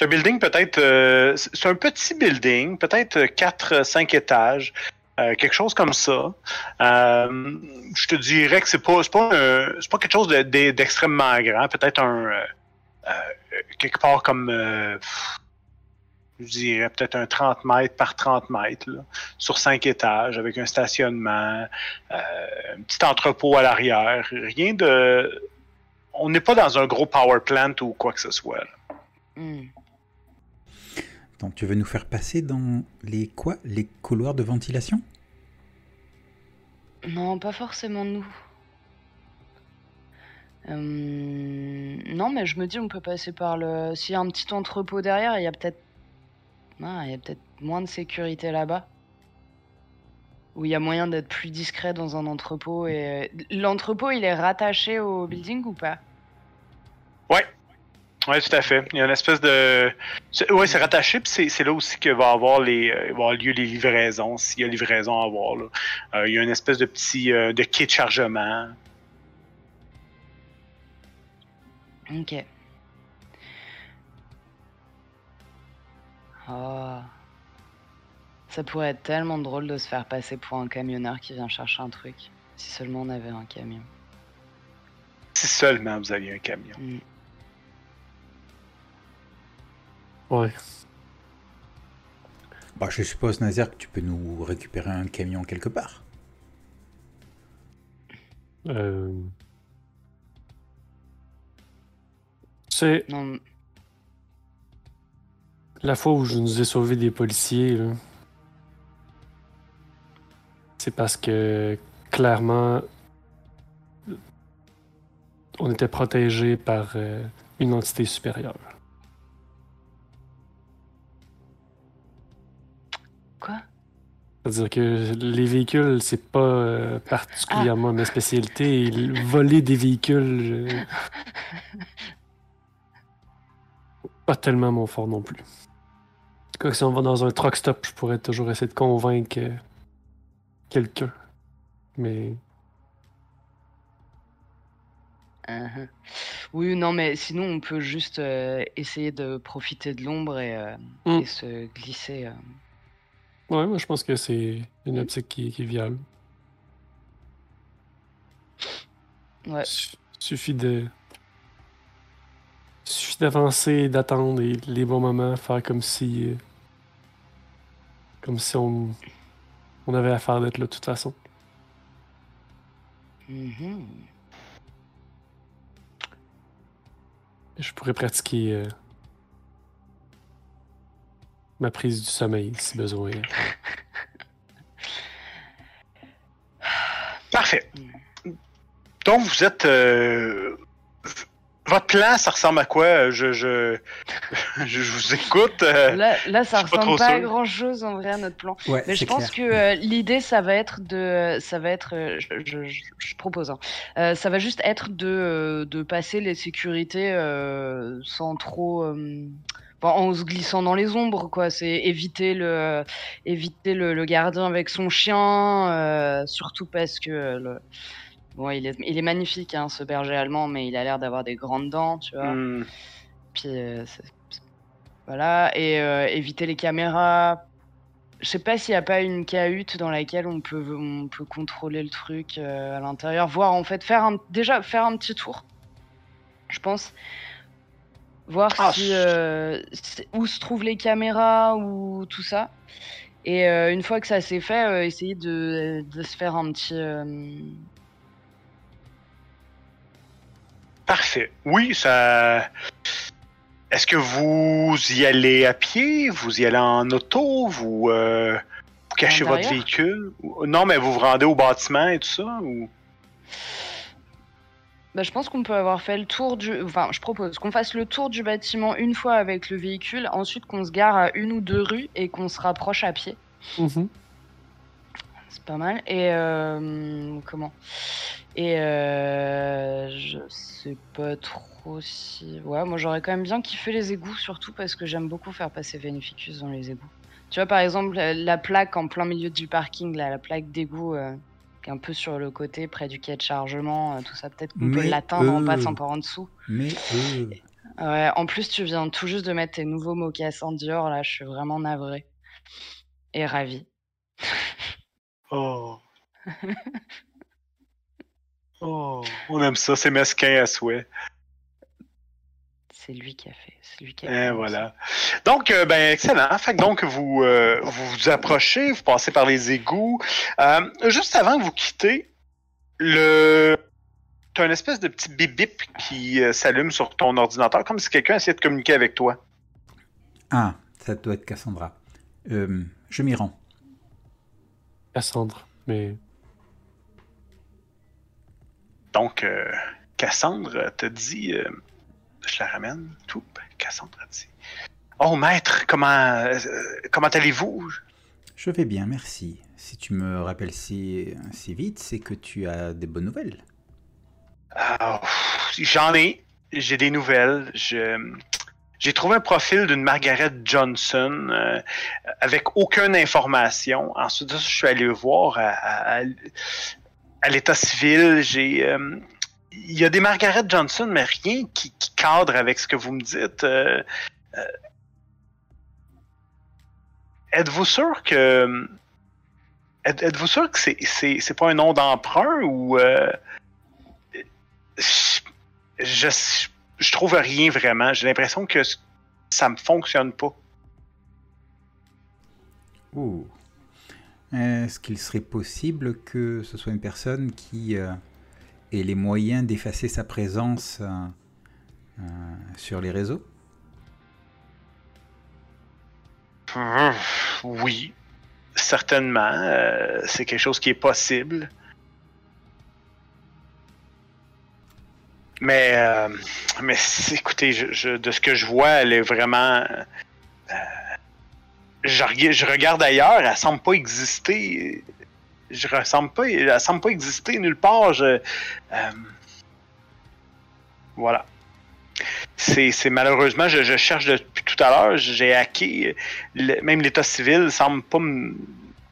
C'est un building peut-être. euh, c'est un petit building, peut-être 4-5 étages. euh, quelque chose comme ça. Euh, je te dirais que c'est pas, c'est pas, c'est pas quelque chose de- de- d'extrêmement grand. Peut-être un. euh, euh, quelque part comme. euh, je dirais peut-être un 30 mètres par 30 mètres, sur 5 étages, avec un stationnement, euh, un petit entrepôt à l'arrière. Rien de. On n'est pas dans un gros power plant ou quoi que ce soit. Donc tu veux nous faire passer dans les quoi? Les couloirs de ventilation? Non, pas forcément nous. Euh, Non, mais je me dis, on peut passer par le. S'il y a un petit entrepôt derrière, il y a peut-être. Ah, il y a peut-être moins de sécurité là-bas. Ou il y a moyen d'être plus discret dans un entrepôt. Et l'entrepôt, il est rattaché au building ou pas? Oui, tout à fait. Il y a une espèce de. Oui, c'est rattaché, puis c'est- là aussi que va avoir les, euh, va avoir lieu les livraisons, s'il y a livraison à avoir. Là. Euh, il y a une espèce de petit euh, de kit de chargement. Ok. Oh. Ça pourrait être tellement drôle de se faire passer pour un camionneur qui vient chercher un truc. Si seulement on avait un camion. Si seulement vous aviez un camion. Mm. Ouais. bah, Je suppose, Nazaire, que tu peux nous récupérer un camion quelque part. Euh... C'est Non, la fois où je nous ai sauvé des policiers. là. C'est parce que clairement, on était protégé par euh, une entité supérieure. Quoi? C'est-à-dire que les véhicules, c'est pas euh, particulièrement ma spécialité. Et voler des véhicules, pas tellement mon fort non plus. En tout cas, si on va dans un truck stop, je pourrais toujours essayer de convaincre euh, quelqu'un. Mais Uh-huh. Oui, non, mais sinon on peut juste euh, essayer de profiter de l'ombre et, euh, Mm. et se glisser. Ouais, moi je pense que c'est une optique qui, qui est viable. Ouais. Su- Suffit de. Suffit d'avancer, et d'attendre et les bons moments, faire comme si. euh, Comme si on. On avait affaire d'être là de toute façon. Mhm. Je pourrais pratiquer. euh, Ma prise du sommeil si besoin. Parfait. Donc, vous êtes. euh, Votre plan, ça ressemble à quoi? Je, je, je, vous écoute. euh, Là, là, ça pas ressemble pas, à grand chose en vrai à notre plan. Ouais, Mais je pense clair. que euh, l'idée, ça va être de, ça va être, je, je- propose, hein. Euh, ça va juste être de, de passer les sécurités euh, sans trop, en se glissant dans les ombres, quoi. C'est éviter le, éviter le, le gardien avec son chien, euh, surtout parce que le, bon, il est, il est magnifique, hein, ce berger allemand, mais il a l'air d'avoir des grandes dents, tu vois. hmm, Puis euh, voilà, et euh, éviter les caméras. Je sais pas s'il n'y a pas une cahute dans laquelle on peut, on peut contrôler le truc à l'intérieur, voir en fait faire un, déjà faire un petit tour. Je pense voir Ah, si euh, où se trouvent les caméras ou tout ça. Et euh, une fois que ça s'est fait, euh, essayer de, de se faire un petit Parfait. Oui, ça. Est-ce que vous y allez à pied? Vous y allez en auto? Vous, vous cachez votre véhicule? Non, mais vous vous rendez au bâtiment et tout ça? Ou... Bah, je pense qu'on peut avoir fait le tour du. Enfin, je propose qu'on fasse le tour du bâtiment une fois avec le véhicule, ensuite qu'on se gare à une ou deux rues et qu'on se rapproche à pied. C'est pas mal. Et euh, comment? Et euh, je sais pas trop si. Ouais, moi j'aurais quand même bien kiffé les égouts, surtout parce que j'aime beaucoup faire passer Veneficus dans les égouts. Tu vois, par exemple, la, la plaque en plein milieu du parking, là, la plaque d'égout euh, un peu sur le côté, près du quai de chargement, euh, tout ça, peut-être qu'on peut l'atteindre en passant par en dessous. Mais euh, Ouais, en plus, tu viens tout juste de mettre tes nouveaux mocassins Dior, là, je suis vraiment navrée. Et ravie. Oh. oh, on aime ça, c'est mesquin à souhait. C'est lui qui a fait. C'est lui qui a Et fait voilà. Donc, euh, ben, excellent. Fait que donc, vous, euh, vous vous approchez, vous passez par les égouts. Euh, juste avant que vous quittez, le... tu as une espèce de petit bip bip qui euh, s'allume sur ton ordinateur, comme si quelqu'un essayait de communiquer avec toi. Ah, ça doit être Cassandra. Euh, je m'y rends. Cassandre. Mais Donc, euh, Cassandre te dit, euh, je la ramène, tout. Dit, oh maître, comment, euh, comment allez-vous? Je vais bien, merci. Si tu me rappelles si, si vite, c'est que tu as des bonnes nouvelles. Ah, J'en ai. J'ai des nouvelles. Je- J'ai trouvé un profil d'une Margaret Johnson euh, avec aucune information. Ensuite je suis allé voir à, à- à l'état civil. J'ai, euh, il y a des Margaret Johnson, mais rien qui, cadre avec ce que vous me dites. Euh, euh, êtes-vous sûr que êtes- êtes-vous sûr que c'est c'est c'est pas un nom d'emprunt ou euh, je, je, trouve rien vraiment. J'ai l'impression que ça me fonctionne pas. Ouh. Est-ce qu'il serait possible que ce soit une personne qui euh, ait les moyens d'effacer sa présence euh, euh, sur les réseaux? Hum, Oui, certainement. euh, c'est quelque chose qui est possible. Mais, euh, mais écoutez, de ce que je vois, elle est vraiment. euh, je, je regarde ailleurs, elle semble pas exister. Je ressemble pas, elle semble pas exister nulle part. Euh, voilà. C'est malheureusement, je, je cherche depuis tout à l'heure, j'ai hacké même l'État civil semble pas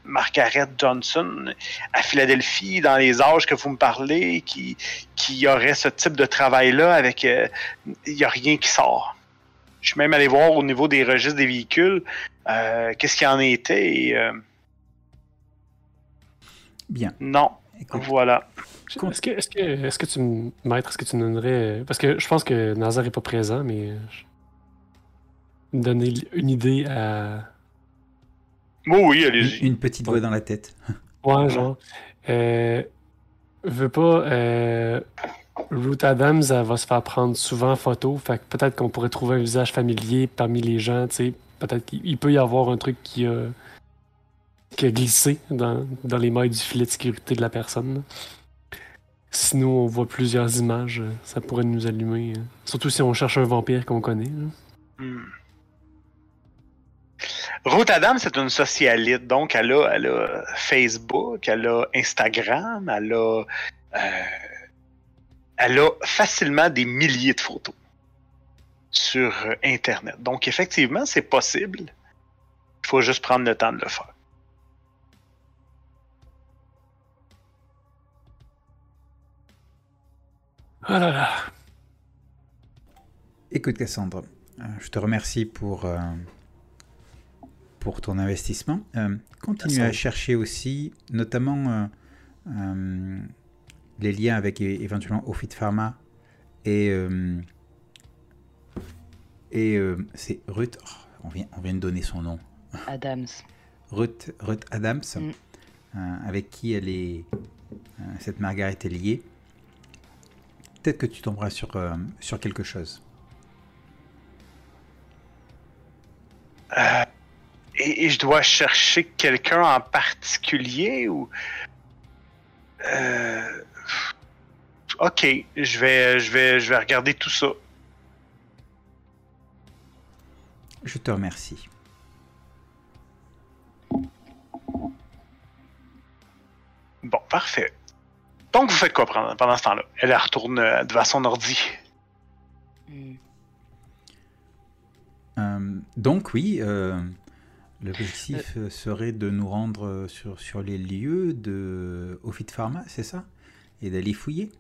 Margaret Johnson à Philadelphie, dans les âges que vous me parlez, qui, qui aurait ce type de travail-là avec. euh, Il n'y a rien qui sort. Je suis même allé voir au niveau des registres des véhicules euh, qu'est-ce qu'il en était et euh, Bien. non. Écoute, Voilà. est-ce que, est-ce que, est-ce que tu, me- maître, est-ce que tu me donnerais. Parce que je pense que Nazar est pas présent, mais. Me donner une idée à. Oui, oui, une, allez-y. une petite voix dans la tête. Ouais, genre. Euh, veux pas. Euh, Ruth Adams, elle va se faire prendre souvent en photo. Fait que peut-être qu'on pourrait trouver un visage familier parmi les gens, tu sais. Peut-être qu'il il peut y avoir un truc qui a, qui a glissé dans, dans les mailles du filet de sécurité de la personne. Sinon, on voit plusieurs images. euh, Ça pourrait nous allumer. euh. Surtout si on cherche un vampire qu'on connaît. Hmm. Ruth Adams, c'est une socialite, donc elle a, elle a Facebook, elle a Instagram, elle a, euh, elle a facilement des milliers de photos sur euh, Internet. Donc effectivement, c'est possible. Il faut juste prendre le temps de le faire. Oh là là. Écoute Cassandre, euh, je te remercie pour, euh, pour ton investissement. Euh, continue Cassandre. à chercher aussi, notamment euh, euh, les liens avec éventuellement Ofit Pharma et, euh, et euh, c'est Ruth, oh, on, vient, on vient de donner son nom, Adams. Ruth, Ruth Adams, Mm. euh, avec qui elle est, euh, cette Margaret est liée. Peut-être que tu tomberas sur, euh, sur quelque chose. Euh, et, et je dois chercher quelqu'un en particulier ou? Euh, ok, je vais, je vais, je vais regarder tout ça. Je te remercie. Bon, parfait. Donc, vous faites quoi pendant, pendant ce temps-là? Elle retourne euh, devant son ordi. Hmm. Euh, donc oui, euh, l'objectif euh, serait de nous rendre sur, sur les lieux de Ofit Pharma, c'est ça? Et d'aller fouiller?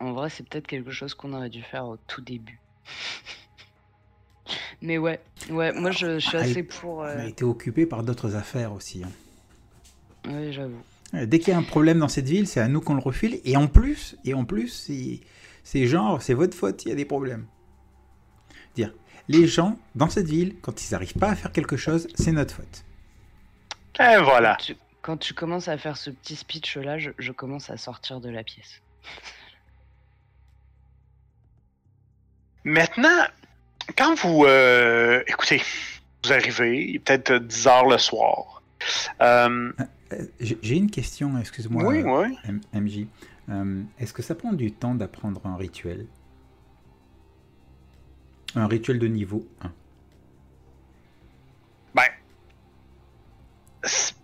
En vrai, c'est peut-être quelque chose qu'on aurait dû faire au tout début. Mais ouais, ouais, moi je, je suis assez pour. On a été occupé par d'autres affaires aussi. hein. Ouais, j'avoue. Euh, Dès qu'il y a un problème dans cette ville, c'est à nous qu'on le refile. Et en plus, et en plus, c'est- genre, c'est votre faute s'il y a des problèmes. Dire, les gens dans cette ville, quand ils n'arrivent pas à faire quelque chose, c'est notre faute. Et voilà. Quand tu, quand tu commences à faire ce petit speech là, je, je commence à sortir de la pièce. Maintenant, quand vous... euh, écoutez, vous arrivez, il est peut-être 10 heures le soir. Euh, Euh, J'ai j'ai une question, excuse-moi, oui, euh, oui. M- MJ. Euh, Est-ce que ça prend du temps d'apprendre un rituel? Un rituel de niveau 1 Ben, si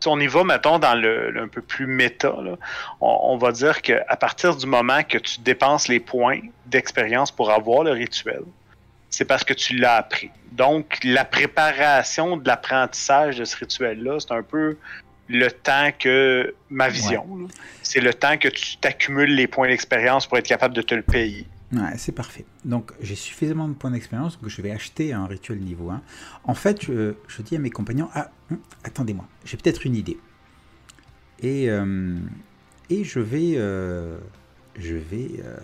si on y va, mettons, dans le, le un peu plus méta, là, on, on va dire qu'à partir du moment que tu dépenses les points d'expérience pour avoir le rituel, c'est parce que tu l'as appris. Donc, la préparation de l'apprentissage de ce rituel-là, c'est un peu le temps que ma vision. C'est le temps que tu t'accumules les points d'expérience pour être capable de te le payer. Ouais, c'est parfait. Donc, j'ai suffisamment de points d'expérience que je vais acheter un rituel niveau 1. En fait, je, je dis à mes compagnons Ah, hum, attendez-moi, j'ai peut-être une idée. Et, euh, et je vais. euh, je vais. euh,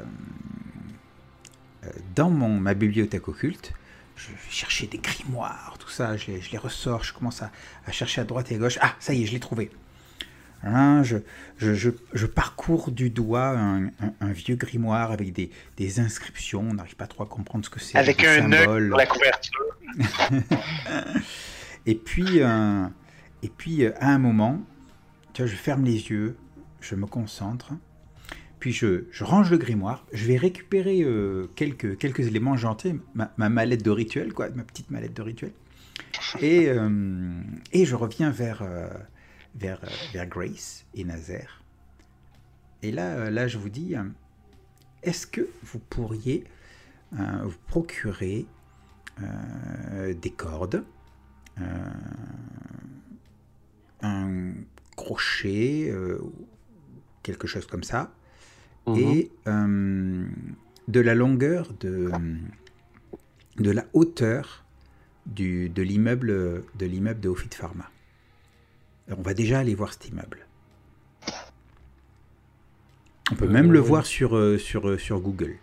dans mon, ma bibliothèque occulte, je vais chercher des grimoires, tout ça, je les, je les ressors, je commence à, à chercher à droite et à gauche. Ah, ça y est, je l'ai trouvé. Hein, je, je, je, je parcours du doigt un, un- un vieux grimoire avec des, des inscriptions. On n'arrive pas trop à comprendre ce que c'est. Avec un symboles. sur la couverture. Et puis, euh, et puis euh, à un moment, tu vois, je ferme les yeux, je me concentre, puis je, range le grimoire, je vais récupérer euh, quelques, éléments gentils, ma, ma mallette de rituel, quoi, ma petite mallette de rituel, et, euh, je reviens vers, euh, vers, Grace et Nazaire. Et là, là, je vous dis, est-ce que vous pourriez vous procurer des cordes un crochet, quelque chose comme ça, Mhm. et euh, de la longueur de, de la hauteur du, de l'immeuble de l'immeuble de Office Pharma. On va déjà aller voir cet immeuble. On peut Euh, même le oui. voir sur, euh, sur, sur Google.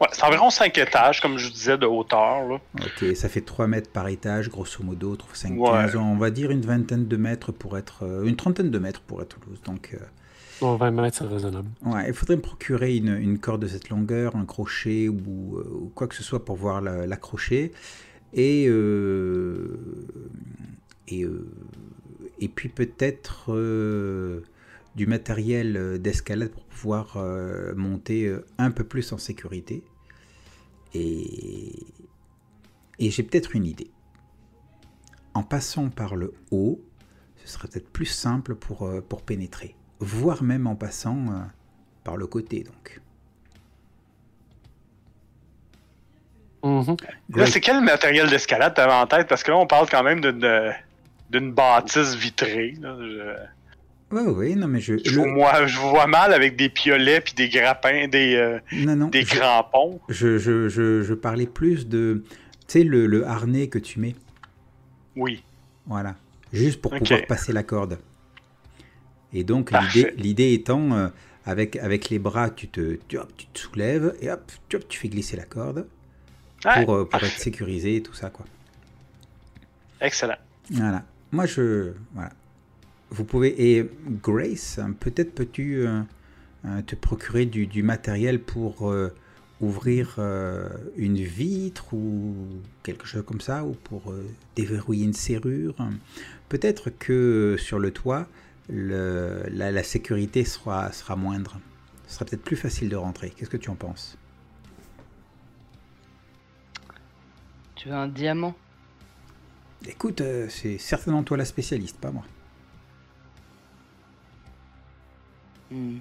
Ouais, c'est environ 5 étages, comme je disais, de hauteur. Là. Ok, ça fait 3 mètres par étage, grosso modo, 5, Ouais. 15, on va dire une vingtaine de mètres pour être... euh, une trentaine de mètres pour être loose. Donc, euh, Bon, 20 mètres, c'est raisonnable. ouais, il faudrait me procurer une, une corde de cette longueur, un crochet ou, euh, ou quoi que ce soit pour pouvoir la- l'accrocher. Et, euh, et, euh, et puis peut-être euh, du matériel euh, d'escalade pour pouvoir euh, monter euh, un peu plus en sécurité. Et, et j'ai peut-être une idée. En passant par le haut, ce serait peut-être plus simple pour, euh, pour pénétrer. Voire même en passant euh, par le côté, donc. Mhm. Là, c'est quel matériel d'escalade tu avais en tête? Parce que là, on parle quand même d'une d'une bâtisse vitrée. là. Je, Ouais, ouais, non, mais je. je le- moi, je vois mal avec des piolets puis des grappins, des, euh, non, non, des je, crampons. je, je, je- parlais plus de. Tu sais, le, le harnais que tu mets. Oui. Voilà. Juste pour pouvoir passer la corde. Et donc, l'idée étant, euh, avec, avec les bras, tu te, tu, hop, tu te soulèves et hop, tu, hop, tu fais glisser la corde Ouais, pour, euh, pour être sécurisé et tout ça, quoi. Excellent. Voilà. Moi, je. Voilà. Vous pouvez. Et Grace, peut-être peux-tu euh, euh, te procurer du, du matériel pour euh, ouvrir une vitre ou quelque chose comme ça, ou pour déverrouiller une serrure? Peut-être que sur le toit, le- la, la sécurité sera, sera moindre. Ce sera peut-être plus facile de rentrer. Qu'est-ce que tu en penses? Tu veux un diamant? Écoute, c'est certainement toi la spécialiste, pas moi. Je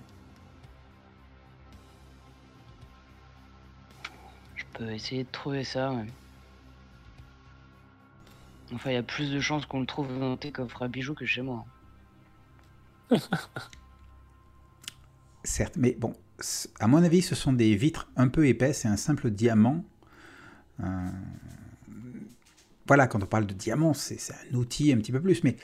peux essayer de trouver ça. Enfin, il y a plus de chances qu'on le trouve dans tes coffres à bijoux que chez moi. Certes, mais bon, à mon avis, ce sont des vitres un peu épaisses et un simple diamant. Euh, voilà, quand on parle de diamant, c'est un outil un petit peu plus, mais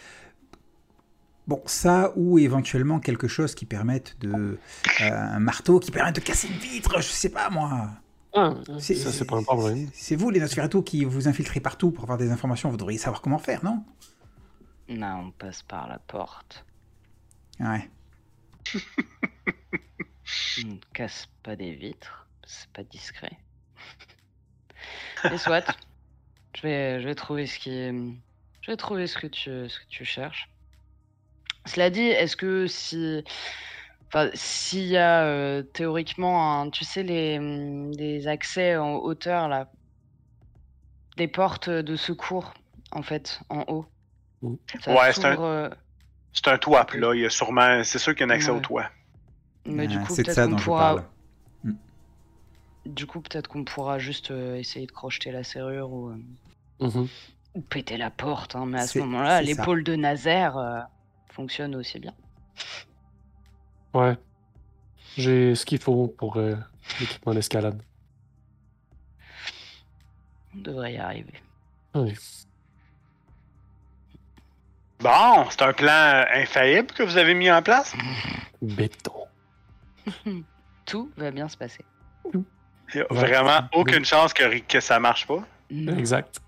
bon, ça ou éventuellement quelque chose qui permette de euh, un marteau qui permette de casser une vitre, je sais pas moi. Ah, C'est- ça, c'est pas un problème. C'est vous les Nosferatu qui vous infiltrez partout pour avoir des informations. Vous devriez savoir comment faire, non? Non, on passe par la porte. Ouais. On ne casse pas des vitres. C'est pas discret. Et soit, je vais, je vais trouver ce qui est... Je vais trouver ce que tu, ce que tu cherches. Cela dit, est-ce que si... Enfin, s'il y a euh, théoriquement, un, tu sais, les, les accès en hauteur, là, des portes de secours, en fait, en haut. Mm. Ça Ouais, c'est un- euh, C'est un toit plat. Il y a sûrement. C'est sûr qu'il y a un accès au toit. mais du coup, peut-être qu'on pourra... parle. Du coup, peut-être qu'on pourra juste euh, essayer de crocheter la serrure ou, euh, Mhm. ou péter la porte. hein, Mais à ce moment-là, l'épaule de Nazaire euh, fonctionne aussi bien. Ouais. J'ai ce qu'il faut pour euh, l'équipement d'escalade. On devrait y arriver. Oui. Bon, c'est un plan infaillible que vous avez mis en place. Béton. Tout va bien se passer. Il y a Ouais. vraiment aucune chance que, que ça marche pas. Non. Exact.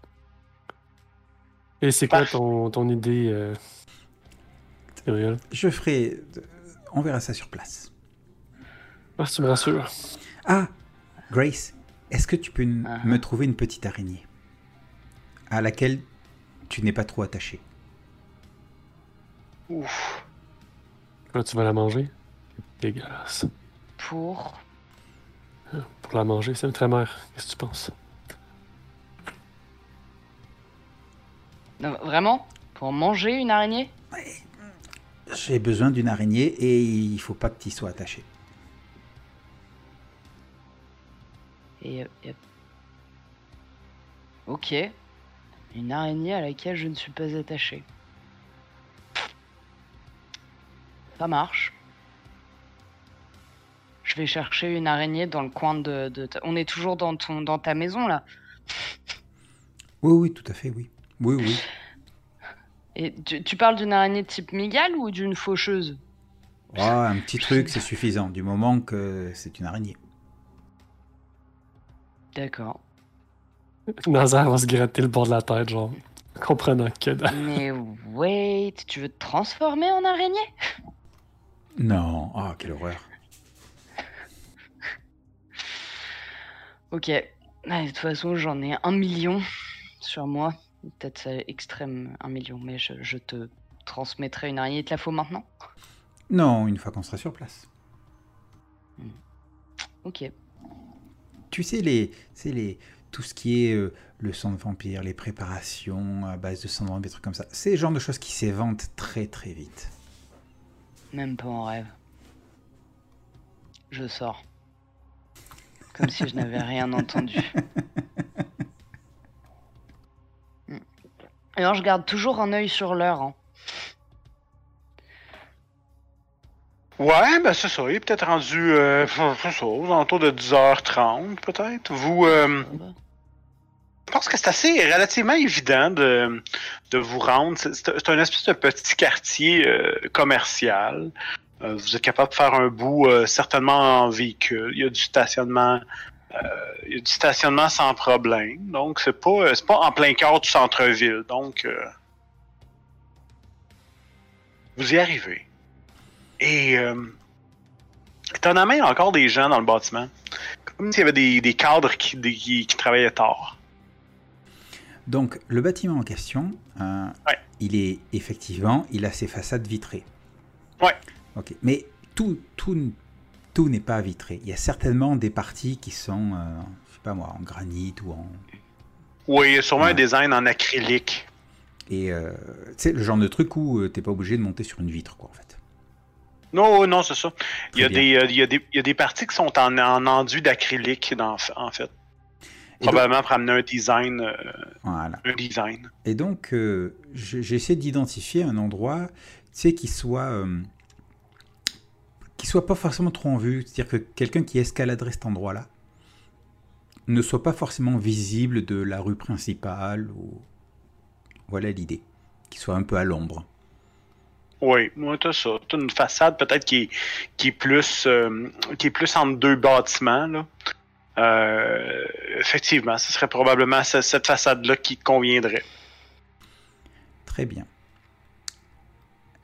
Et c'est quoi ton, ton idée, euh... Je ferai. On verra ça sur place. Ah, tu me rassures. Ah, Grace, est-ce que tu peux Ah. me trouver une petite araignée à laquelle tu n'es pas trop attaché? Ouf. Là, tu vas la manger? Dégueulasse. Pour? Pour la manger, c'est très mère. Qu'est-ce que tu penses? Non, vraiment? Pour manger une araignée? J'ai besoin d'une araignée et il faut pas que tu y sois attaché. Et. euh, et- Ok. Une araignée à laquelle je ne suis pas attaché. Ça marche. Je vais chercher une araignée dans le coin de. de ta- On est toujours dans, ton, dans ta maison là. Oui, oui, tout à fait, oui. Oui, oui. Et tu, tu parles d'une araignée de type migale ou d'une faucheuse Oh, un petit truc, c'est suffisant, du moment que c'est une araignée. D'accord. Nazar va se gratter le bord de la tête, genre, comprenant que. Mais wait, tu veux te transformer en araignée? Non, oh, quelle horreur. Ok. Ah, de toute façon, j'en ai un million sur moi. Peut-être c'est extrême un million, mais je, je te transmettrai une araignée. Te la faut maintenant Non, une fois qu'on sera sur place. Ok. Tu sais, les, c'est les, tout ce qui est euh, le sang de vampire, les préparations à base de sang de vampire, des trucs comme ça, c'est le genre de choses qui s'éventent très très vite. Même pas en rêve. Je sors. Comme si je n'avais rien entendu. Alors, je garde toujours un œil sur l'heure. hein. Ouais, ben c'est ça. Il est peut-être rendu, euh, ça, aux alentours de 10h30, peut-être. Vous, euh, bah. je pense que c'est assez relativement évident de, de vous rendre. C'est un espèce de petit quartier euh, commercial. Euh, vous êtes capable de faire un bout certainement en véhicule. Il y a du stationnement. Euh, il y a du stationnement sans problème. Donc c'est pas euh, c'est pas en plein cœur du centre-ville. Donc euh, vous y arrivez. Et étonnamment, il y a encore des gens dans le bâtiment. Comme s'il y avait des, des cadres qui, des- qui, qui travaillaient tard. Donc, le bâtiment en question, euh, Ouais. il est effectivement, il a ses façades vitrées. Ouais. Ok, mais tout, tout, tout n'est pas vitré. Il y a certainement des parties qui sont, euh, je sais pas moi, en granit ou en. Oui, il y a sûrement Ouais. un design en acrylique. Et euh, c'est le genre de truc où euh, t'es pas obligé de monter sur une vitre, quoi, en fait. Non, non, c'est ça. Il y, a des, euh, il, y a des, il y a des parties qui sont en, en enduit d'acrylique, en fait. Et donc, Probablement pour amener un design. euh, voilà. un design. Et donc, euh, j'ai essayé d'identifier un endroit, tu sais, qui soit, qui soit pas forcément trop en vue. C'est-à-dire que quelqu'un qui escaladerait cet endroit-là ne soit pas forcément visible de la rue principale. Ou... Voilà l'idée. Qu'il soit un peu à l'ombre. Oui, moi, t'as ça. T'as une façade peut-être qui, qui, est plus, euh, qui est plus entre deux bâtiments. Là. Euh, effectivement, ce serait probablement cette façade-là qui conviendrait. Très bien.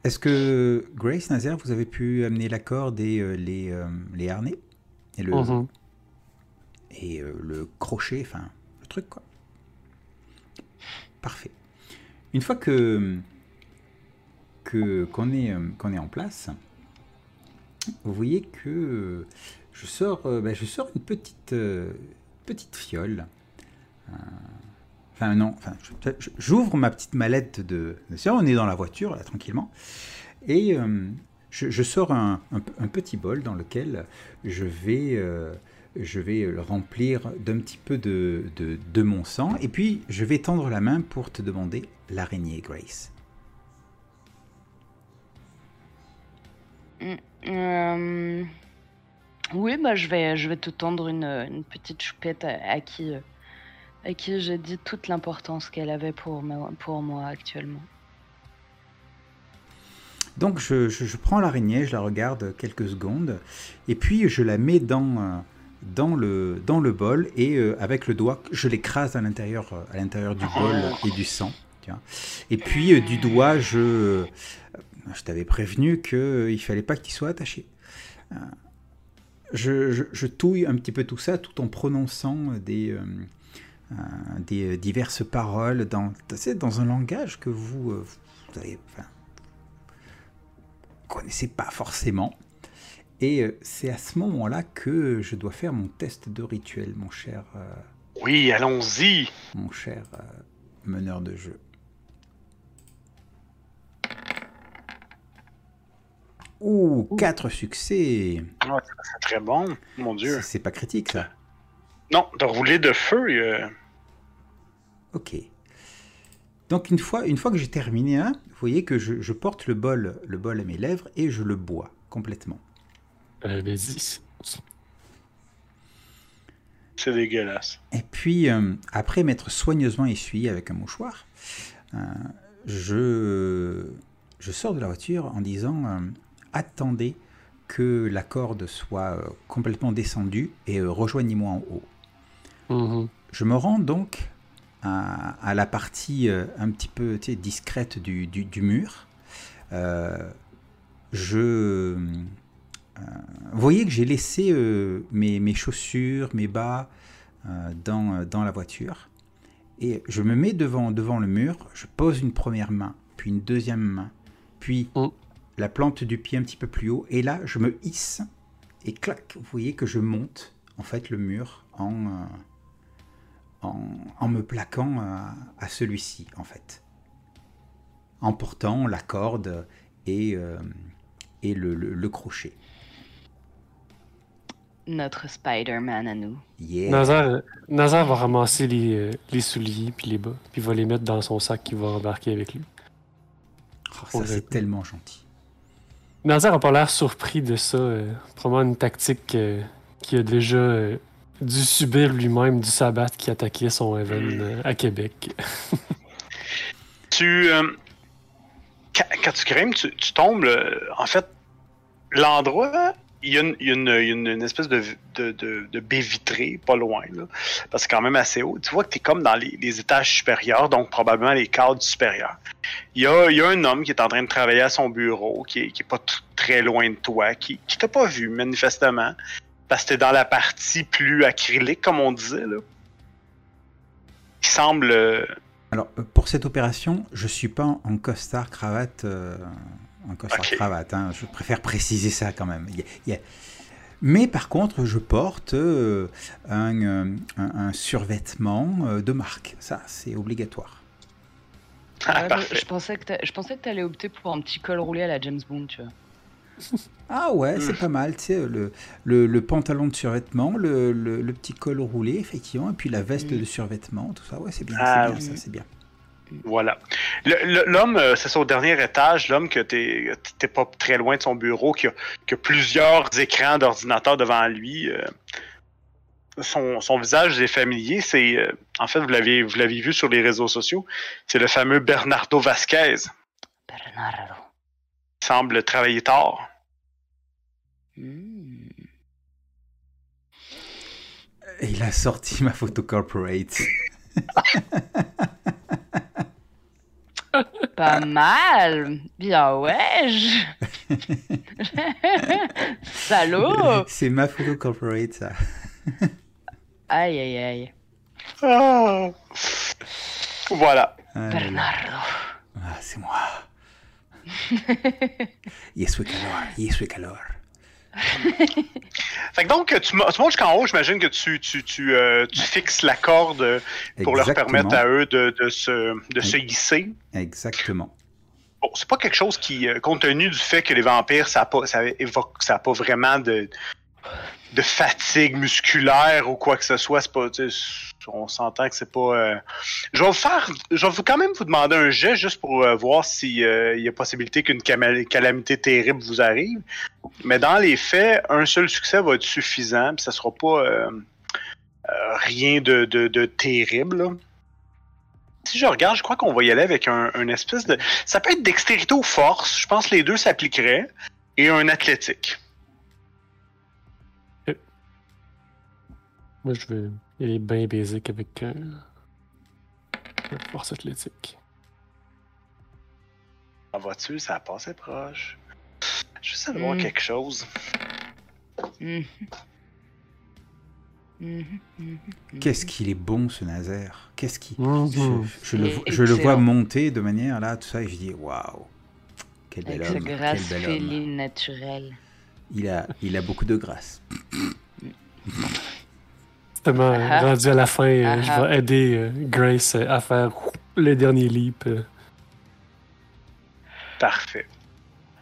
Est-ce que Grace Nazaire, vous avez pu amener la corde et euh, les, les, harnais et le, Mhm. et le crochet, enfin le truc quoi? Parfait. Une fois que que qu'on est euh, qu'on est en place, vous voyez que euh, je sors euh, ben, je sors une petite euh, petite fiole. Enfin non, j'ouvre ma petite mallette de. on est dans la voiture là tranquillement et euh, je, sors un, petit bol dans lequel je vais euh, le remplir d'un petit peu de, mon sang, et puis je vais tendre la main pour te demander l'araignée, Grace. Euh, Oui, bah, je, vais, te tendre une, petite choupette à, qui, à qui j'ai dit toute l'importance qu'elle avait pour, pour moi actuellement. Donc je, je- prends l'araignée, je la regarde quelques secondes, et puis je la mets dans, euh, dans, le, dans le bol, et euh, avec le doigt, je l'écrase à l'intérieur euh, à l'intérieur du bol et du sang. Et puis du doigt, je, je t'avais prévenu qu'il fallait pas qu'il soit attaché. Je, je- touille un petit peu tout ça tout en prononçant des, des diverses paroles dans, dans un langage que vous, euh, vous avez, enfin, connaissez pas forcément. Et euh, c'est à ce moment-là que je dois faire mon test de rituel, mon cher, euh, Oui, allons-y. mon cher euh, meneur de jeu. Ouh, quatre succès. Ah, c'est très bon, mon Dieu. C'est- C'est pas critique ça. Non, de rouler de feu. euh, Ok. Donc une fois, une fois que j'ai terminé un, vous voyez que je, je porte le bol, le bol à mes lèvres et je le bois complètement. Euh, vas-y. C'est dégueulasse. Et puis, euh, après m'être soigneusement essuyé avec un mouchoir, euh, je, je sors de la voiture en disant euh, Attendez que la corde soit euh, complètement descendue et euh, rejoignez-moi en haut. Mhm. Je me rends donc à, à la partie euh, un petit peu tu sais, discrète du, du- du mur. Euh, je. euh, vous voyez que j'ai laissé mes, mes chaussures, mes bas dans, dans la voiture. Et je me mets devant, devant le mur, je pose une première main, puis une deuxième main, puis Mm. la plante du pied un petit peu plus haut. Et là, je me hisse et clac, vous voyez que je monte en fait le mur en, en, en me plaquant à, à celui-ci en fait. En portant la corde et, euh, et le, le- le crochet. Notre Spider-Man à nous. Yeah. Nazar, Nazar va ramasser les, euh, les souliers puis les bas, puis va les mettre dans son sac qu'il va embarquer avec lui. Oh, ça c'est tellement gentil. Nazar a pas l'air surpris de ça. euh, probablement une tactique euh, qu'il a déjà euh, dû subir lui-même du sabbat qui attaquait son Evan euh, à Québec. Tu. euh, quand, quand tu grimpes, tu, tu tombes. euh, en fait, l'endroit. Il y a, une, il y a une- espèce de, de, de- de baie vitrée, pas loin, là, parce que c'est quand même assez haut. Tu vois que tu es comme dans les, les étages supérieurs, donc probablement les cadres supérieurs. Il y, a, il y a un homme qui est en train de travailler à son bureau, qui est, qui est pas très loin de toi, qui, qui t'a pas vu, manifestement, parce que t'es dans la partie plus acrylique, comme on disait. Là. Il semble. euh, Alors, euh, pour cette opération, je suis pas en- costard cravate. euh, en costard cravate, hein, je préfère préciser ça quand même. Mais par contre, je porte euh, un, un- un survêtement euh, de marque. Ça, c'est obligatoire. Ah, Ouais, je- pensais que je pensais que t'allais opter pour un petit col roulé à la James Bond, tu vois. Ah ouais, c'est pas mal. Tu sais, le, le, le pantalon de survêtement, le, le- le petit col roulé, effectivement, et puis la veste de survêtement, tout ça. Ouais, c'est bien, Ah, c'est bien, oui. ça, c'est bien. Voilà. L'homme, euh, c'est ça, au dernier étage, l'homme que t'es t'es pas très loin de son bureau, qui a, qui a plusieurs écrans d'ordinateur devant lui. euh, son, son visage est familier. C'est, euh, en fait, vous l'avez vous l'avez vu sur les réseaux sociaux. C'est le fameux Bernardo Vasquez. Bernardo. Il semble travailler tard. Hmm. Et il a sorti ma photo corporate. Pas mal. Bien ouais. Salaud. C'est ma photo corporate, ça. Aïe aïe aïe. Ah. Voilà. Ah, là là. Bernardo. Ah, c'est moi. Yes, we calor. Yes, we calor. Fait que donc, tu, mo- tu montes jusqu'en haut, j'imagine que tu, tu, tu, euh, tu fixes la corde pour leur permettre à eux de, de se, de se hisser. Exactement. Bon, c'est pas quelque chose qui, euh, compte tenu du fait que les vampires, ça a pas, ça évoque, ça a pas vraiment de, de fatigue musculaire ou quoi que ce soit. C'est pas, on s'entend que c'est pas. euh, Je vais faire, je vais quand même vous demander un jet juste pour euh, voir si euh, y a possibilité qu'une calamité terrible vous arrive. Mais dans les faits, un seul succès va être suffisant, puis ça sera pas rien de, terrible. Si je regarde, je crois qu'on va y aller avec un, un espèce de. Ça peut être dextérité ou force. Je pense que les deux s'appliqueraient. Et un athlétique. Moi, je vais y aller bien basic avec euh, la force athlétique. En voiture, ça a passé proche. Je veux savoir Mm. quelque chose. Mhm, mhm, mhm. Qu'est-ce qu'il est bon, ce Nazaire. Qu'est-ce qu'il. Mhm. Je, je le, Il est vo- je le vois monter de manière là, tout ça, et je dis waouh. Quel bel Avec homme. grâce Quel bel homme. naturelle. Il a, il a beaucoup de grâce. Justement, euh, Ah. rendu à la fin, euh, Ah. je vais aider euh, Grace à faire le dernier leap. Parfait.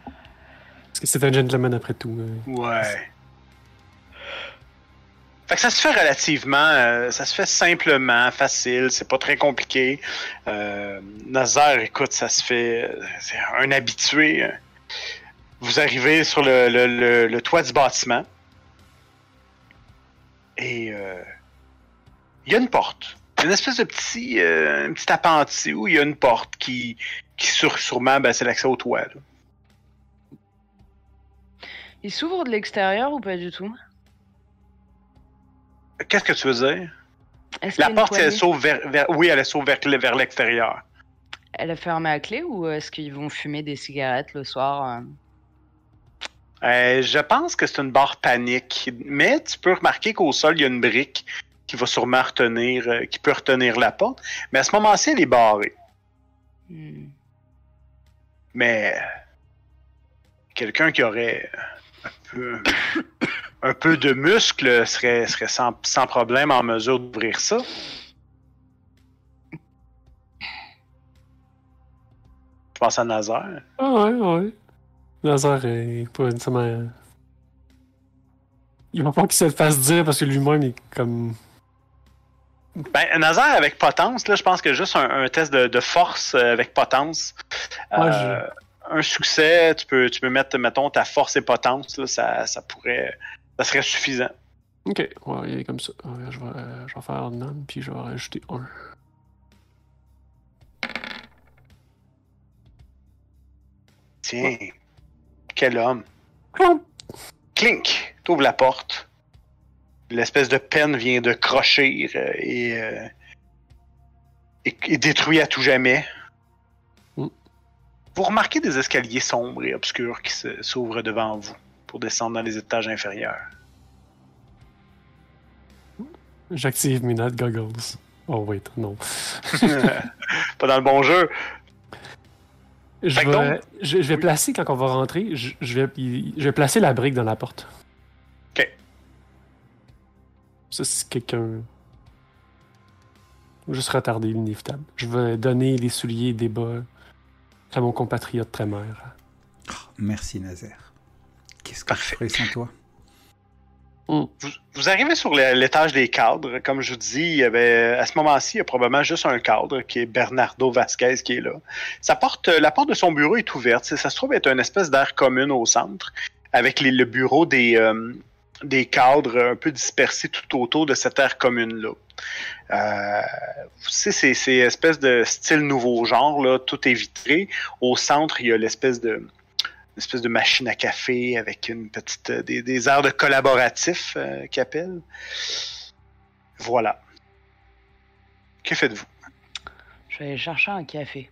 parce que c'est un gentleman après tout. euh. Ouais. Fait que ça se fait relativement, euh, ça se fait simplement, facile, c'est pas très compliqué. Euh, Nazar, écoute, ça se fait, c'est un habitué. Vous arrivez sur le, le- le- le toit du bâtiment et euh, il y a une porte. Une espèce de petit, euh, un petit appentis où il y a une porte qui, qui sur, sûrement, ben, c'est l'accès au toit. là. Il s'ouvre de l'extérieur ou pas du tout? Qu'est-ce que tu veux dire? La porte, elle s'ouvre vers, vers- oui, elle s'ouvre vers, vers l'extérieur. Elle est fermée à clé ou est-ce qu'ils vont fumer des cigarettes le soir euh? Euh, je pense que c'est une barre panique, mais tu peux remarquer qu'au sol, il y a une brique qui va sûrement retenir, euh, qui peut retenir la porte. Mais à ce moment-ci, elle est barrée. Hmm. Mais quelqu'un qui aurait un peu, un peu de muscle serait, serait sans, sans problème en mesure d'ouvrir ça. Je pense à Nazar. Ah ouais, ouais. Lazare est pas nécessairement. Il va pas qu'il se le fasse dire parce que lui-même est comme. Ben, Nazar avec potence, là, je pense que juste un, un test de, de force euh, avec potence. Ouais, euh, Un succès, tu peux, tu peux mettre, mettons, ta force et potence, là, ça, ça pourrait. Ça serait suffisant. Ok, ouais, il est comme ça. Ouais, je, vais, euh, je vais faire none puis je vais rajouter un. Tiens. Quel homme? Clink! T'ouvres la porte. L'espèce de peine vient de crocher euh, et, euh, et, et détruit à tout jamais. Mm. Vous remarquez des escaliers sombres et obscurs qui s'ouvrent devant vous pour descendre dans les étages inférieurs. J'active mes night goggles. Oh, wait, non. Pas dans le bon jeu. Je vais, donc- je, je vais placer, quand on va rentrer, je, je vais, il- je vais placer la brique dans la porte. Ok. Ça, c'est quelqu'un. Juste retarder l'inévitable. Je vais donner les souliers des bas à mon compatriote Trémère. Merci, Nazaire. Qu'est-ce que Parfait. je ferais sans toi? Vous, vous arrivez sur l'étage des cadres. Comme je vous dis, il y avait, à ce moment-ci, il y a probablement juste un cadre qui est Bernardo Vasquez qui est là. Porte, la porte de son bureau est ouverte. Ça se trouve être une espèce d'air commune au centre, avec le bureau des, euh, des cadres un peu dispersés tout autour de cette aire commune-là. Euh, c'est c'est espèce de style nouveau genre, là, tout est vitré. Au centre, il y a l'espèce de espèce de machine à café avec une petite euh, des, des airs de collaboratif euh, qu'ils appellent. Voilà. Que faites-vous? Je vais aller chercher un café.